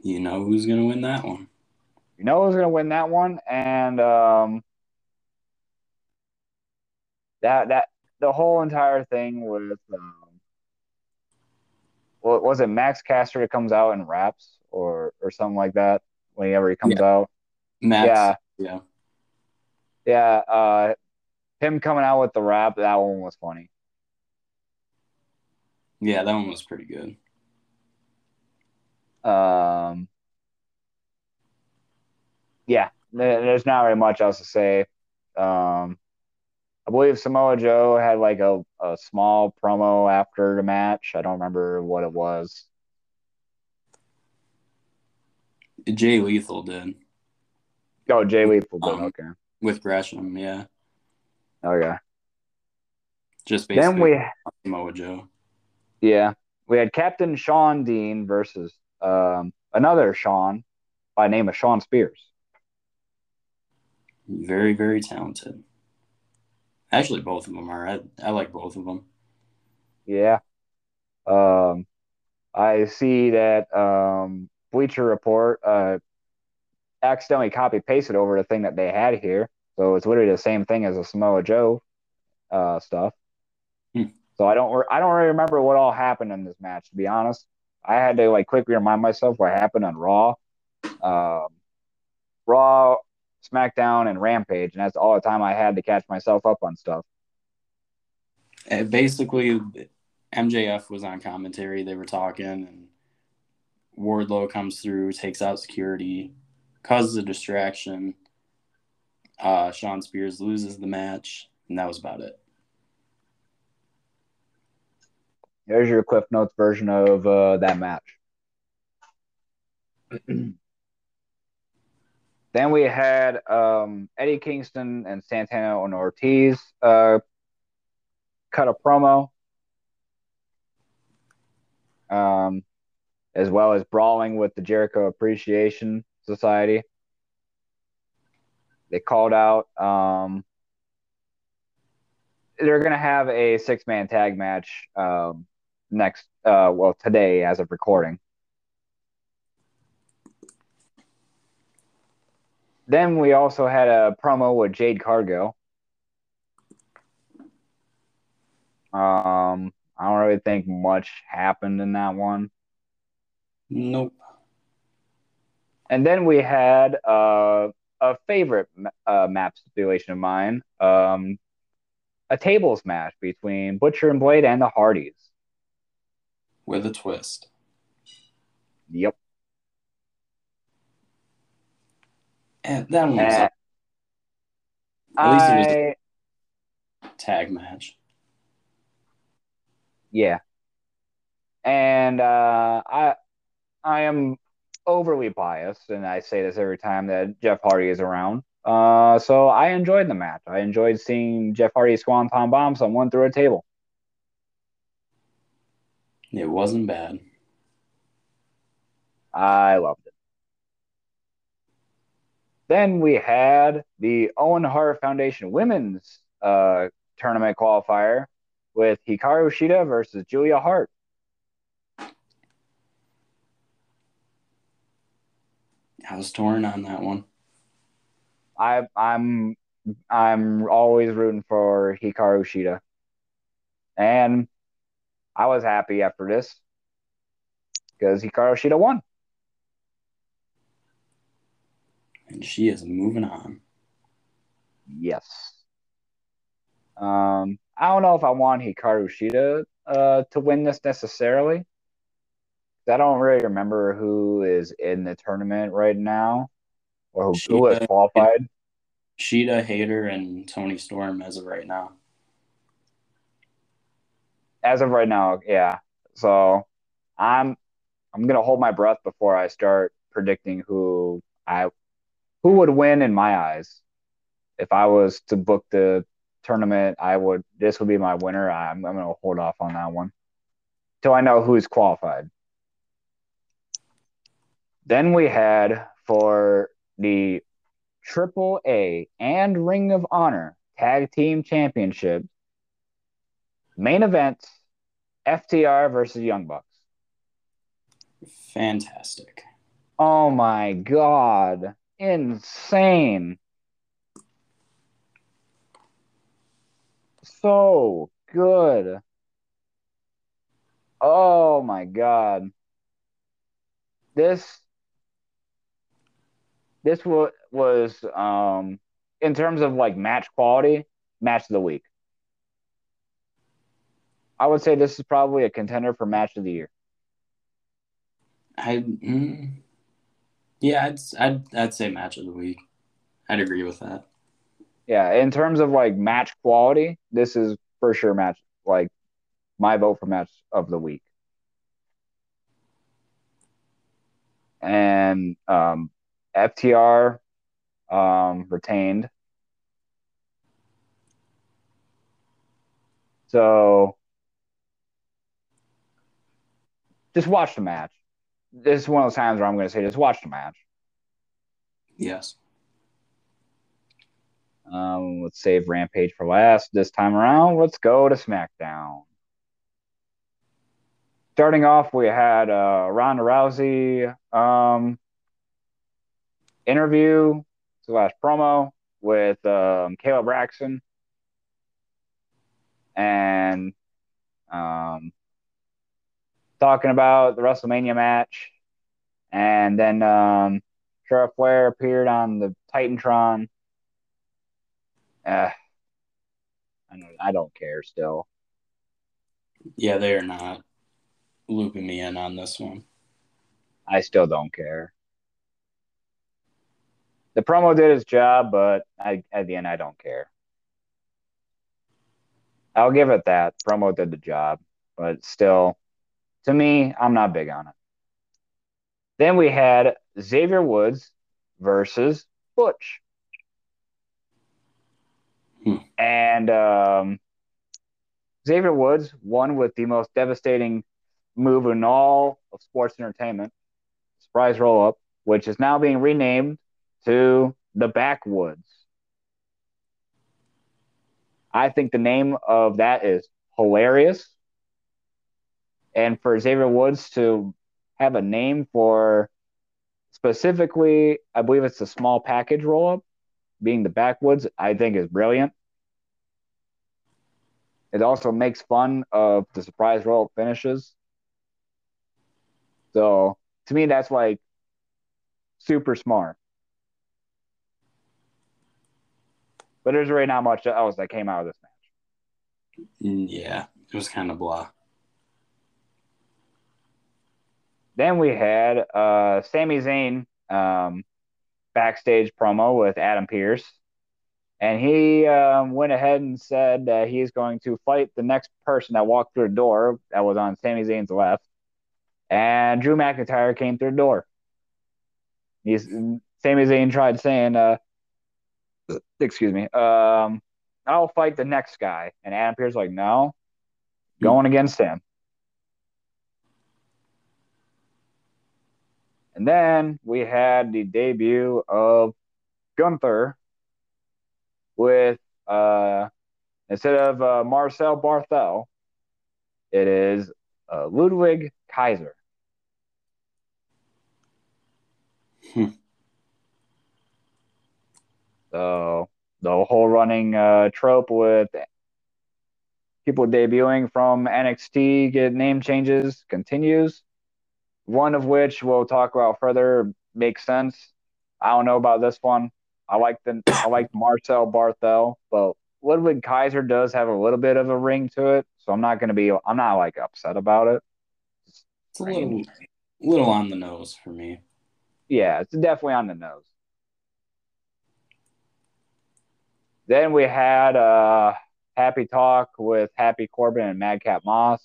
You know who's going to win that one. You know who's going to win that one, and um, that that the whole entire thing with um, well, was it Max Caster that comes out and raps or or something like that whenever he comes out? Max. Yeah. Yeah. Yeah, uh, him coming out with the rap, that one was funny. Yeah, that one was pretty good. Um, yeah, there's not really much else to say. Um, I believe Samoa Joe had like a, a small promo after the match. I don't remember what it was. Jay Lethal did Oh, Jay Lethal did. Um, Okay. with Gresham. Yeah. Okay. Just basically Then we, Samoa Joe. yeah, we had Captain Shawn Dean versus um, another Sean by name of Shawn Spears. Very, very talented. Actually, both of them are. I, I like both of them. Yeah. Um, I see that um, Bleacher Report uh, accidentally copy pasted over the thing that they had here. So it's literally the same thing as the Samoa Joe uh, stuff. Hmm. So I don't I don't really remember what all happened in this match. To be honest, I had to like quickly remind myself what happened on Raw, um, Raw, SmackDown, and Rampage, and that's all the time I had to catch myself up on stuff. And basically, MJF was on commentary. They were talking, and Wardlow comes through, takes out security, causes a distraction. Uh, Shawn Spears loses the match, and that was about it. There's your Cliff Notes version of uh, that match. then we had um, Eddie Kingston and Santana and Ortiz uh, cut a promo, um, as well as brawling with the Jericho Appreciation Society. They called out. Um, they're going to have a six man tag match um, next, uh, well, today as of recording. Then we also had a promo with Jade Cargill. Um, I don't really think much happened in that one. Nope. And then we had uh, a favorite uh, map stipulation of mine, um, a tables match between Butcher and Blade and the Hardys. With a twist. Yep. And that one was uh, At least it was a tag match. Yeah. And uh, I I am overly biased, and I say this every time that Jeff Hardy is around. Uh, so I enjoyed the match. I enjoyed seeing Jeff Hardy swanton bomb someone through a table. It wasn't bad. I loved it. Then we had the Owen Hart Foundation Women's uh, Tournament qualifier with Hikaru Shida versus Julia Hart. I was torn on that one. I I'm I'm always rooting for Hikaru Shida. And I was happy after this because Hikaru Shida won. And she is moving on. Yes. Um, I don't know if I want Hikaru Shida uh, to win this necessarily. I don't really remember who is in the tournament right now or who, Shida, who has qualified. Shida, Hayter, and Toni Storm as of right now. As of right now, yeah. So I'm I'm gonna hold my breath before I start predicting who I who would win in my eyes. If I was to book the tournament, I would this would be my winner. I'm I'm gonna hold off on that one till I know who's qualified. Then we had for the Triple A and Ring of Honor Tag Team Championship main event FTR versus Young Bucks. Fantastic. Oh my god. Insane. So good. Oh my god. This this was um in terms of like match quality, match of the week. I would say this is probably a contender for match of the year. I mm, yeah, I'd, I'd I'd say match of the week. I'd agree with that. Yeah, in terms of like match quality, this is for sure match like my vote for match of the week. And um, FTR um, retained. So just watch the match. This is one of those times where I'm going to say just watch the match. Yes. Um, let's save Rampage for last this time around. Let's go to SmackDown. Starting off, we had uh, Ronda Rousey um, interview slash promo with um, Kayla Braxton. And um, talking about the WrestleMania match, and then um, Sheriff Flair appeared on the Titantron. Uh, I don't, I don't care still. Yeah, they're not looping me in on this one. I still don't care. The promo did its job, but I, at the end, I don't care. I'll give it that. Promo did the job, but still, to me, I'm not big on it. Then we had Xavier Woods versus Butch. Hmm. And um, Xavier Woods won with the most devastating move in all of sports entertainment surprise roll up, which is now being renamed to the Backwoods. I think the name of that is hilarious. And for Xavier Woods to have a name for specifically, I believe it's a small package roll up, being the Backwoods, I think is brilliant. It also makes fun of the surprise roll up finishes. So to me, that's like super smart. But there's really not much else that came out of this match. Yeah, it was kind of blah. Then we had uh, Sami Zayn um, backstage promo with Adam Pearce. And he um, went ahead and said that he's going to fight the next person that walked through the door that was on Sami Zayn's left. And Drew McIntyre came through the door. He's Sami Zayn tried saying, uh, excuse me, um, I'll fight the next guy. And Adam Pearce like, no, going against him. And then we had the debut of Gunther with uh, instead of uh, Marcel Barthel, it is uh, Ludwig Kaiser. Hmm. So the whole running uh, trope with people debuting from NXT get name changes continues. One of which we'll talk about further makes sense. I don't know about this one. I like the I like Marcel Barthel, but Ludwig Kaiser does have a little bit of a ring to it, so I'm not gonna be I'm not like upset about it. It's a little, little on the nose for me. Yeah, it's definitely on the nose. Then we had a Happy Talk with Happy Corbin and Madcap Moss.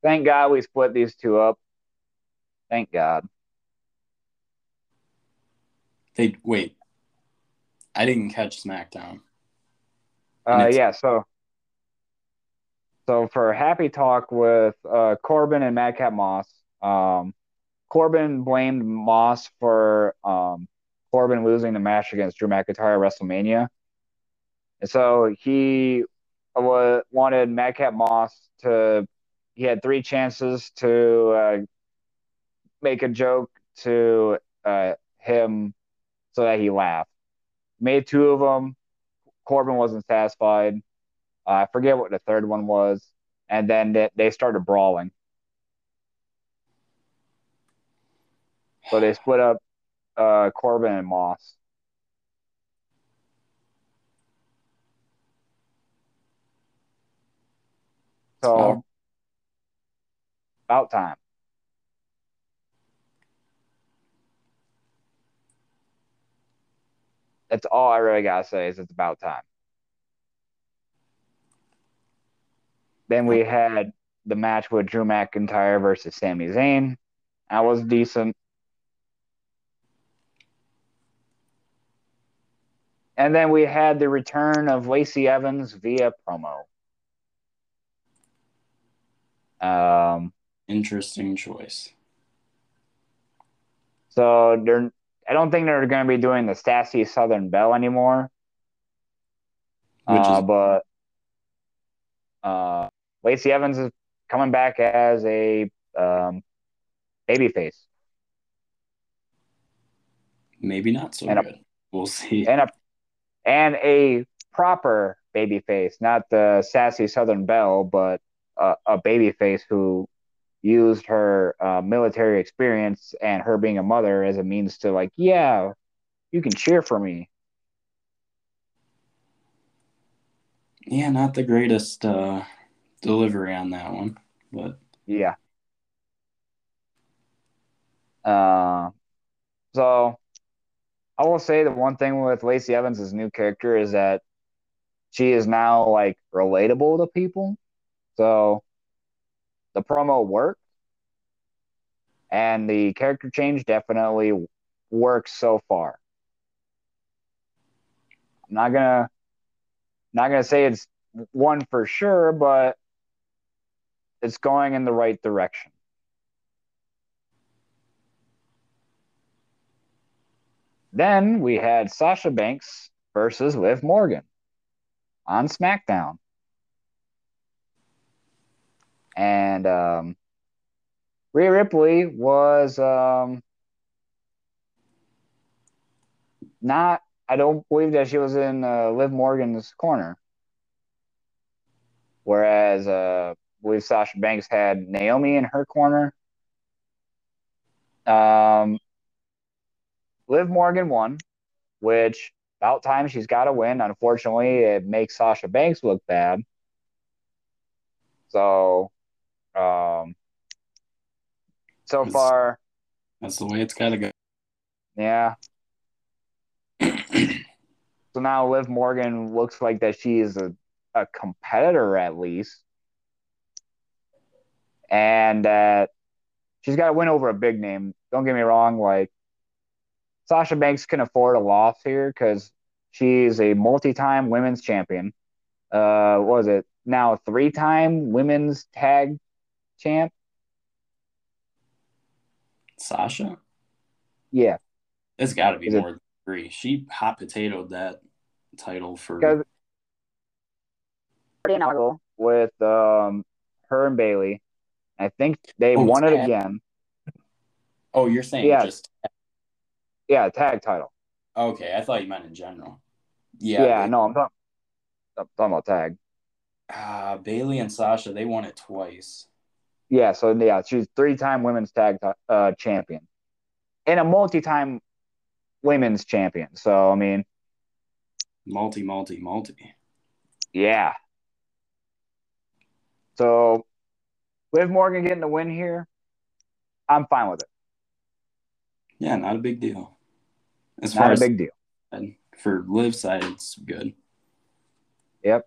Thank God we split these two up. Thank God. They wait. I didn't catch SmackDown. Uh, yeah, so so for Happy Talk with uh, Corbin and Madcap Moss, um, Corbin blamed Moss for um, Corbin losing the match against Drew McIntyre at WrestleMania, and so he wa- wanted Madcap Moss to. He had three chances to uh, make a joke to uh, him so that he laughed. Made two of them. Corbin wasn't satisfied. Uh, I forget what the third one was, and then they, they started brawling. So they split up uh, Corbin and Moss. So Oh. about time. That's all I really gotta say is it's about time. Then we had the match with Drew McIntyre versus Sami Zayn. That was decent. And then we had the return of Lacey Evans via promo. Um, Interesting choice. so they're I don't think they're going to be doing the Sassy Southern Belle anymore. Which uh, is but uh, Lacey Evans is coming back as a um, babyface maybe not so and a- good. We'll see. and a and a proper babyface, not the sassy Southern Belle, but a, a baby face who used her uh, military experience and her being a mother as a means to like, yeah, you can cheer for me. Yeah, not the greatest uh, delivery on that one, but yeah. Uh, so I will say the one thing with Lacey Evans' new character is that she is now like relatable to people. So the promo worked, and the character change definitely works so far. I'm not gonna not gonna say it's one for sure, but it's going in the right direction. Then we had Sasha Banks versus Liv Morgan on SmackDown. And um, Rhea Ripley was um, not, I don't believe that she was in uh, Liv Morgan's corner. Whereas uh, I believe Sasha Banks had Naomi in her corner. Um, Liv Morgan won, which about time she's got to win. Unfortunately, it makes Sasha Banks look bad. So, um, so That's- far, that's the way it's got to go. yeah. So now Liv Morgan looks like that she is a, a competitor at least. And that she's got to win over a big name. Don't get me wrong, like Sasha Banks can afford a loss here because she's a multi-time women's champion. Uh, what was it now? Three-time women's tag champ. Sasha, Yeah, it's got to be Is it- more than three. She hot potatoed that title for. because with um her and Bayley. I think they Oh, won it tag. again. oh, you're saying Yeah. just Yeah, tag title. okay? I thought you meant in general. Yeah, Yeah, they- no, I'm talking, I'm talking about tag. Uh, Bayley and Sasha, they won it twice. Yeah, so yeah, she's three-time women's tag uh, champion and a multi-time women's champion. So I mean, Multi, multi, multi. yeah. So Liv Morgan getting the win here, I'm fine with it. Yeah, not a big deal. As Not far a as big deal. And for live side, it's good. Yep.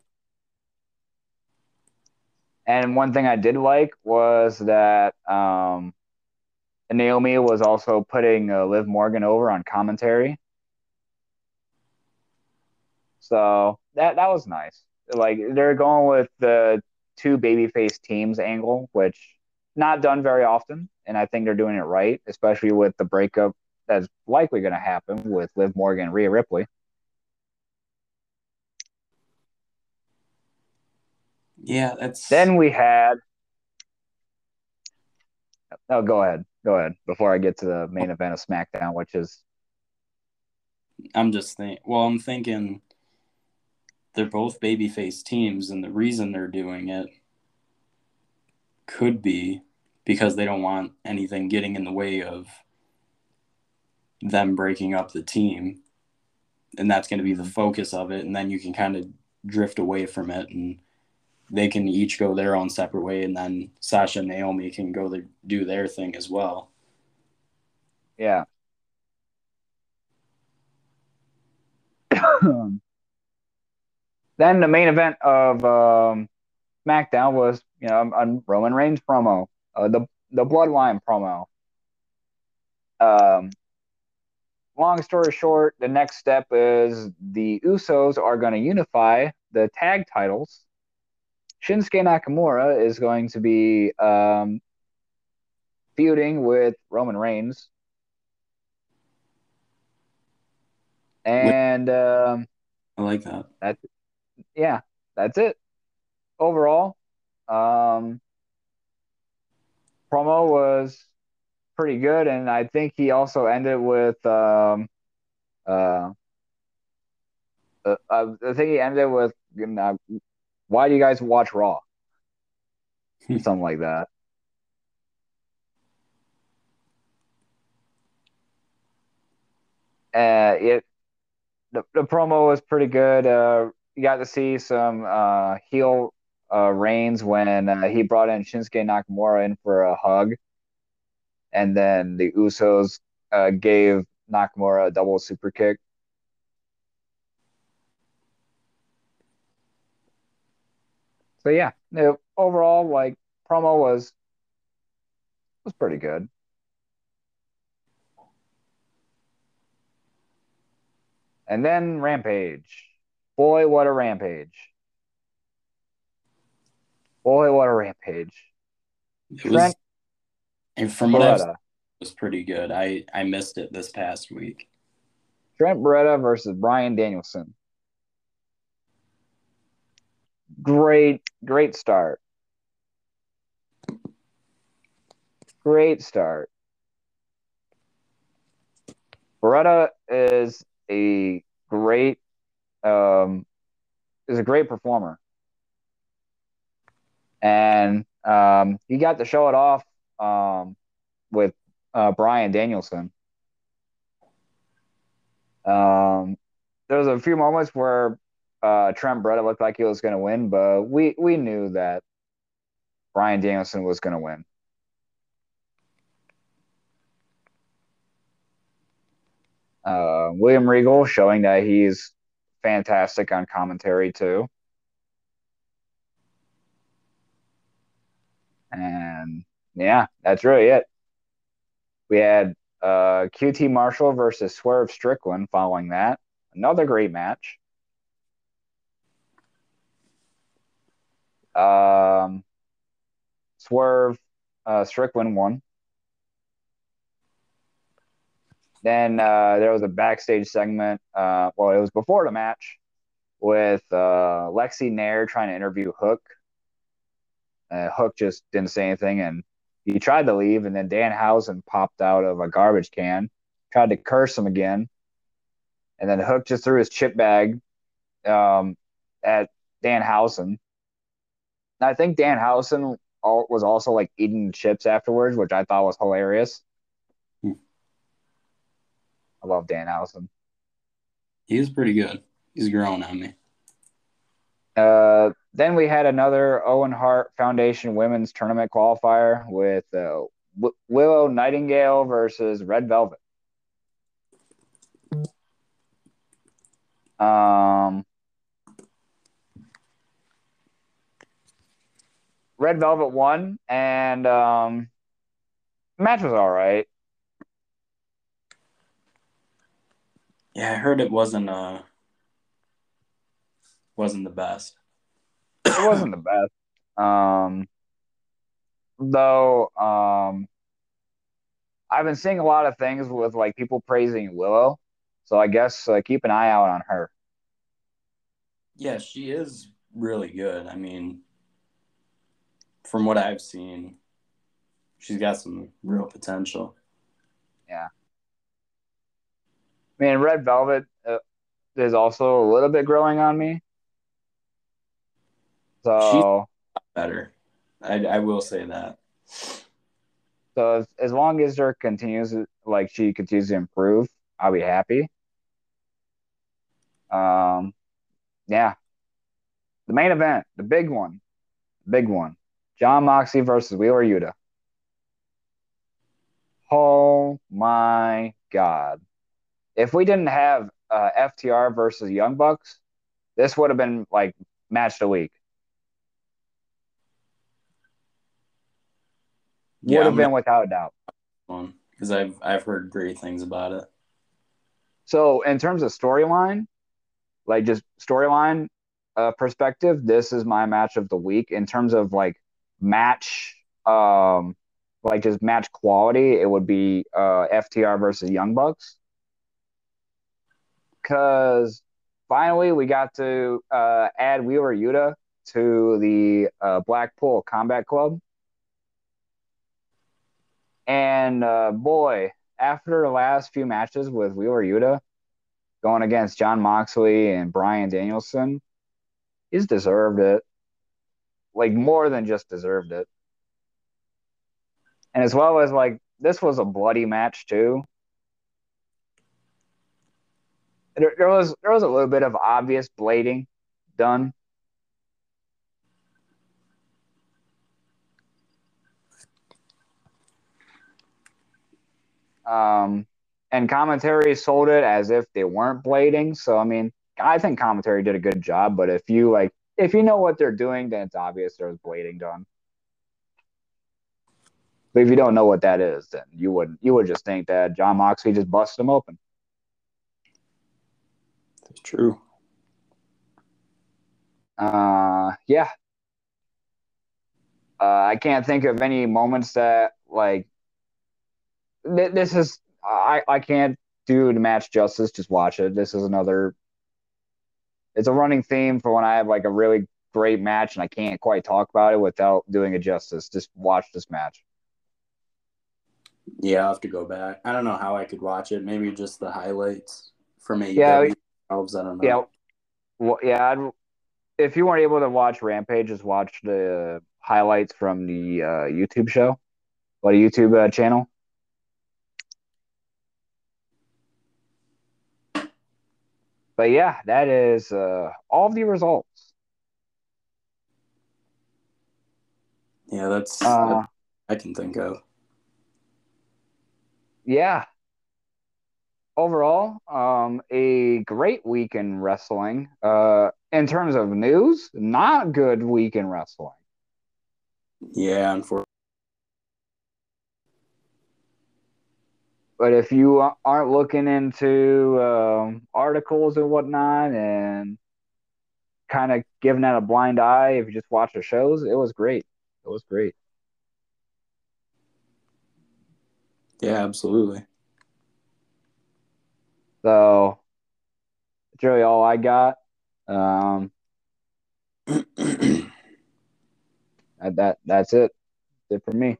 And one thing I did like was that um, Naomi was also putting uh, Liv Morgan over on commentary. So that that was nice. Like they're going with the two babyface teams angle, which not done very often, and I think they're doing it right, especially with the breakup that's likely going to happen with Liv Morgan and Rhea Ripley. Yeah, that's Then we had. Oh, go ahead. Go ahead. Before I get to the main event of SmackDown, which is I'm just thinking. Well, I'm thinking they're both babyface teams, and the reason they're doing it could be because they don't want anything getting in the way of them breaking up the team, and that's going to be the focus of it. And then you can kind of drift away from it, and they can each go their own separate way, and then Sasha and Naomi can go their, do their thing as well. yeah. then the main event of um, SmackDown was, you know, a Roman Reigns promo, uh, the the Bloodline promo. Um, long story short, the next step is the Usos are going to unify the tag titles. Shinsuke Nakamura is going to be um, feuding with Roman Reigns. And um, I like that. yeah, that's it. Overall, um, promo was pretty good, and I think he also ended with um, uh, uh, I think he ended with you know, why do you guys watch Raw? something like that. Uh, it the, the promo was pretty good. Uh, you got to see some uh, heel uh, Reigns when uh, he brought in Shinsuke Nakamura in for a hug, and then the Usos uh, gave Nakamura a double super kick. So yeah, overall, like promo was was pretty good. And then Rampage. Boy, what a rampage. Boy, what a rampage. It Trent was, and from what I was pretty good. I, I missed it this past week. Trent Beretta versus Bryan Danielson. Great, great start. Great start. Beretta is a great um, is a great performer, and um, he got to show it off um, with uh, Bryan Danielson. Um, there was a few moments where uh, Trent Beretta looked like he was going to win, but we we knew that Bryan Danielson was going to win. Uh, William Regal showing that he's fantastic on commentary too. And yeah, that's really it. We had uh, QT Marshall versus Swerve Strickland following that. Another great match. Um, Swerve uh, Strickland won. Then uh, there was a backstage segment. Uh, well, it was before the match with uh, Lexy Nair trying to interview Hook. Uh, Hook just didn't say anything, and he tried to leave, and then Danhausen popped out of a garbage can, tried to curse him again, and then Hook just threw his chip bag um, at Danhausen. And I think Dan Danhausen was also like eating chips afterwards, which I thought was hilarious. I love Danhausen. He is pretty good. He's growing on me. Uh, then we had another Owen Hart Foundation Women's Tournament qualifier with uh, w- Willow Nightingale versus Red Velvet. Um, Red Velvet won, and um, match was all right. Yeah, I heard it wasn't uh wasn't the best. it wasn't the best. Um though um I've been seeing a lot of things with like people praising Willow. So I guess uh, keep an eye out on her. Yeah, she is really good. I mean, from what I've seen, she's got some real potential. Yeah. I mean, Red Velvet uh, is also a little bit growing on me. So She's better. I, I will say that. So as, as long as her continues like she continues to improve, I'll be happy. Um, yeah. The main event, the big one, big one, Jon Moxley versus Wheeler Yuta. Oh my god! if we didn't have uh, FTR versus Young Bucks, this would have been like match of the week. Yeah, would have been without doubt. Because I've I've heard great things about it. So in terms of storyline, like just storyline uh, perspective, this is my match of the week. In terms of like match, um, like just match quality, it would be uh, FTR versus Young Bucks because finally we got to uh, add Wheeler Yuta to the uh, Blackpool Combat Club. And uh, boy, after the last few matches with Wheeler Yuta going against Jon Moxley and Bryan Danielson, he's deserved it. Like more than just deserved it. and as well as like this was a bloody match too. There, there was there was a little bit of obvious blading done. Um, and commentary sold it as if they weren't blading. So I mean, I think commentary did a good job. But if you like, if you know what they're doing, then it's obvious there was blading done. But if you don't know what that is, then you would you would just think that Jon Moxley just busted him open. It's true. Uh, yeah. Uh, I can't think of any moments that like th- this is I I can't do the match justice. Just watch it. This is another. It's a running theme for when I have like a really great match and I can't quite talk about it without doing it justice. Just watch this match. Yeah, I'll have to go back. I don't know how I could watch it. Maybe just the highlights from AEW Yeah. themselves. I don't know. Yeah. Well, yeah. I'd, if you weren't able to watch Rampage, just watch the highlights from the uh, YouTube show, what the YouTube uh, channel. But yeah, that is uh, all of the results. Yeah, that's Uh, I can think of. yeah. Overall, um, a great week in wrestling. Uh, in terms of news, not good week in wrestling. Yeah, unfortunately. But if you aren't looking into um, articles and whatnot and kind of giving that a blind eye, if you just watch the shows, it was great. It was great. Yeah, absolutely. So that's really all I got. Um, that, that that's it. That's it for me.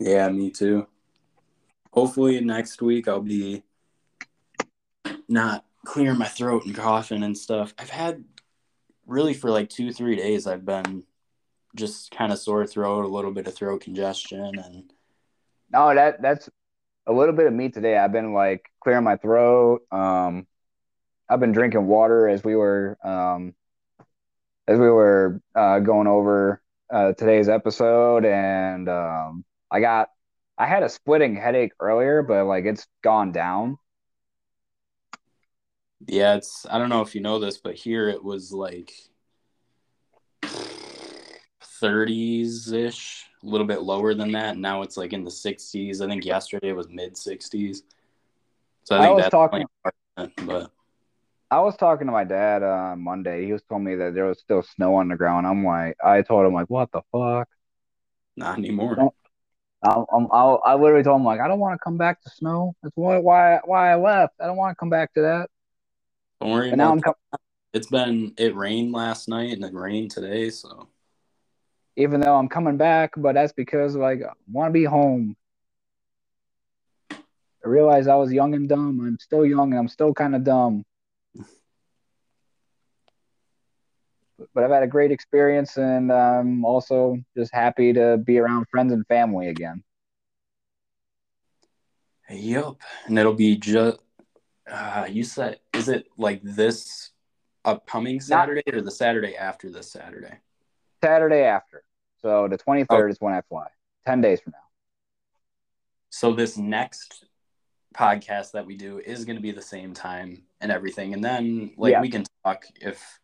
yeah, me too. Hopefully next week I'll be not clearing my throat and coughing and stuff. I've had really for like two, three days I've been just kind of sore throat, a little bit of throat congestion and No, that that's a little bit of me today. I've been like clearing my throat. Um, I've been drinking water as we were um, as we were uh, going over uh, today's episode, and um, I got I had a splitting headache earlier, but like it's gone down. Yeah, it's I don't know if you know this, but here it was like 30s ish, a little bit lower than that. Now it's like in the 60s. I think yesterday it was mid 60s. So I I was talking- part but I was talking to my dad uh, on Monday. He was telling me that there was still snow on the ground. I'm like, I told him like, what the fuck? not anymore. I'm, I, I literally told him like, I don't want to come back to snow. That's why why why I left. I don't want to come back to that. Don't worry And now I'm that. It's been it rained last night and it rained today, so even though I'm coming back, but that's because like I want to be home. I realized I was young and dumb. I'm still young and I'm still kind of dumb. But I've had a great experience and I'm also just happy to be around friends and family again. Yep. And it'll be just uh you said is it like this upcoming Saturday or the Saturday after this Saturday? Saturday after. So the 23rd is when I fly. 10 days from now. So this next podcast that we do is going to be the same time and everything, and then like Yeah. we can talk if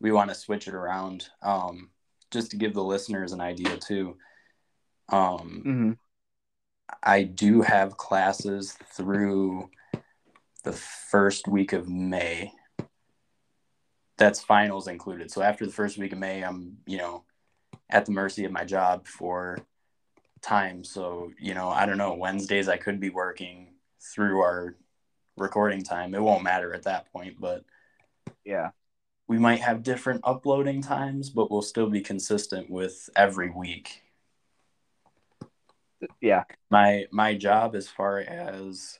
we want to switch it around, um, just to give the listeners an idea too. Um, Mm-hmm. I do have classes through the first week of May. That's finals included. So after the first week of May, I'm you know at the mercy of my job for time. So, you know, I don't know, Wednesdays I could be working through our recording time. It won't matter at that point, but Yeah. We might have different uploading times, but we'll still be consistent with every week. Yeah. My my job as far as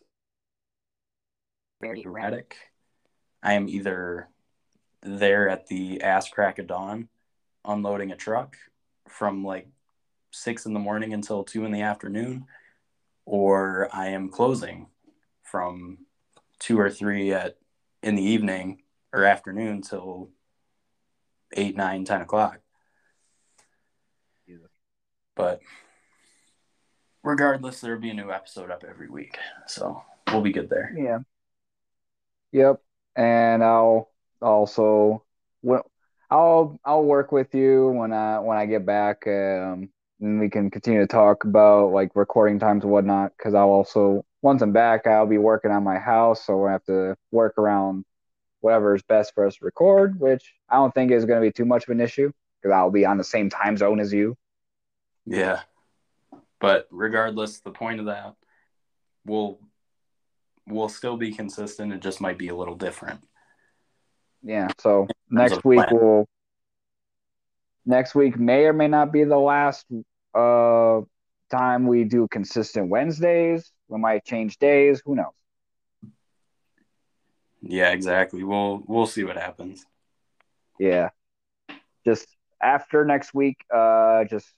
very erratic. I am either there at the ass crack of dawn unloading a truck from like six in the morning until two in the afternoon, or I am closing from two or three at in the evening or afternoon till eight, nine, ten o'clock. But regardless, there'll be a new episode up every week. So we'll be good there. Yeah. Yep. And I'll also I'll I'll work with you when I when I get back. Um, and we can continue to talk about like recording times and whatnot. Because I'll also once I'm back, I'll be working on my house, so we'll have to work around whatever is best for us to record. Which I don't think is going to be too much of an issue because I'll be on the same time zone as you. Yeah, but regardless, the point of that, we'll we'll still be consistent. It just might be a little different. Yeah. So next week plan. we'll next week may or may not be the last uh time we do consistent Wednesdays. We might change days. Who knows? Yeah, exactly. We'll we'll see what happens. Yeah. Just after next week, uh just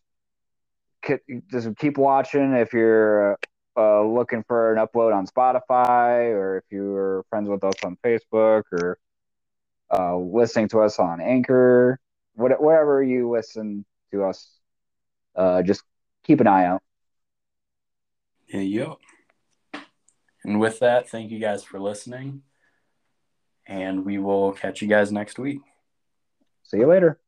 just keep watching if you're uh, looking for an upload on Spotify or if you're friends with us on Facebook or uh, listening to us on Anchor, whatever you listen to us, uh, just keep an eye out. Yeah, yo. And with that, thank you guys for listening. And we will catch you guys next week. See you later.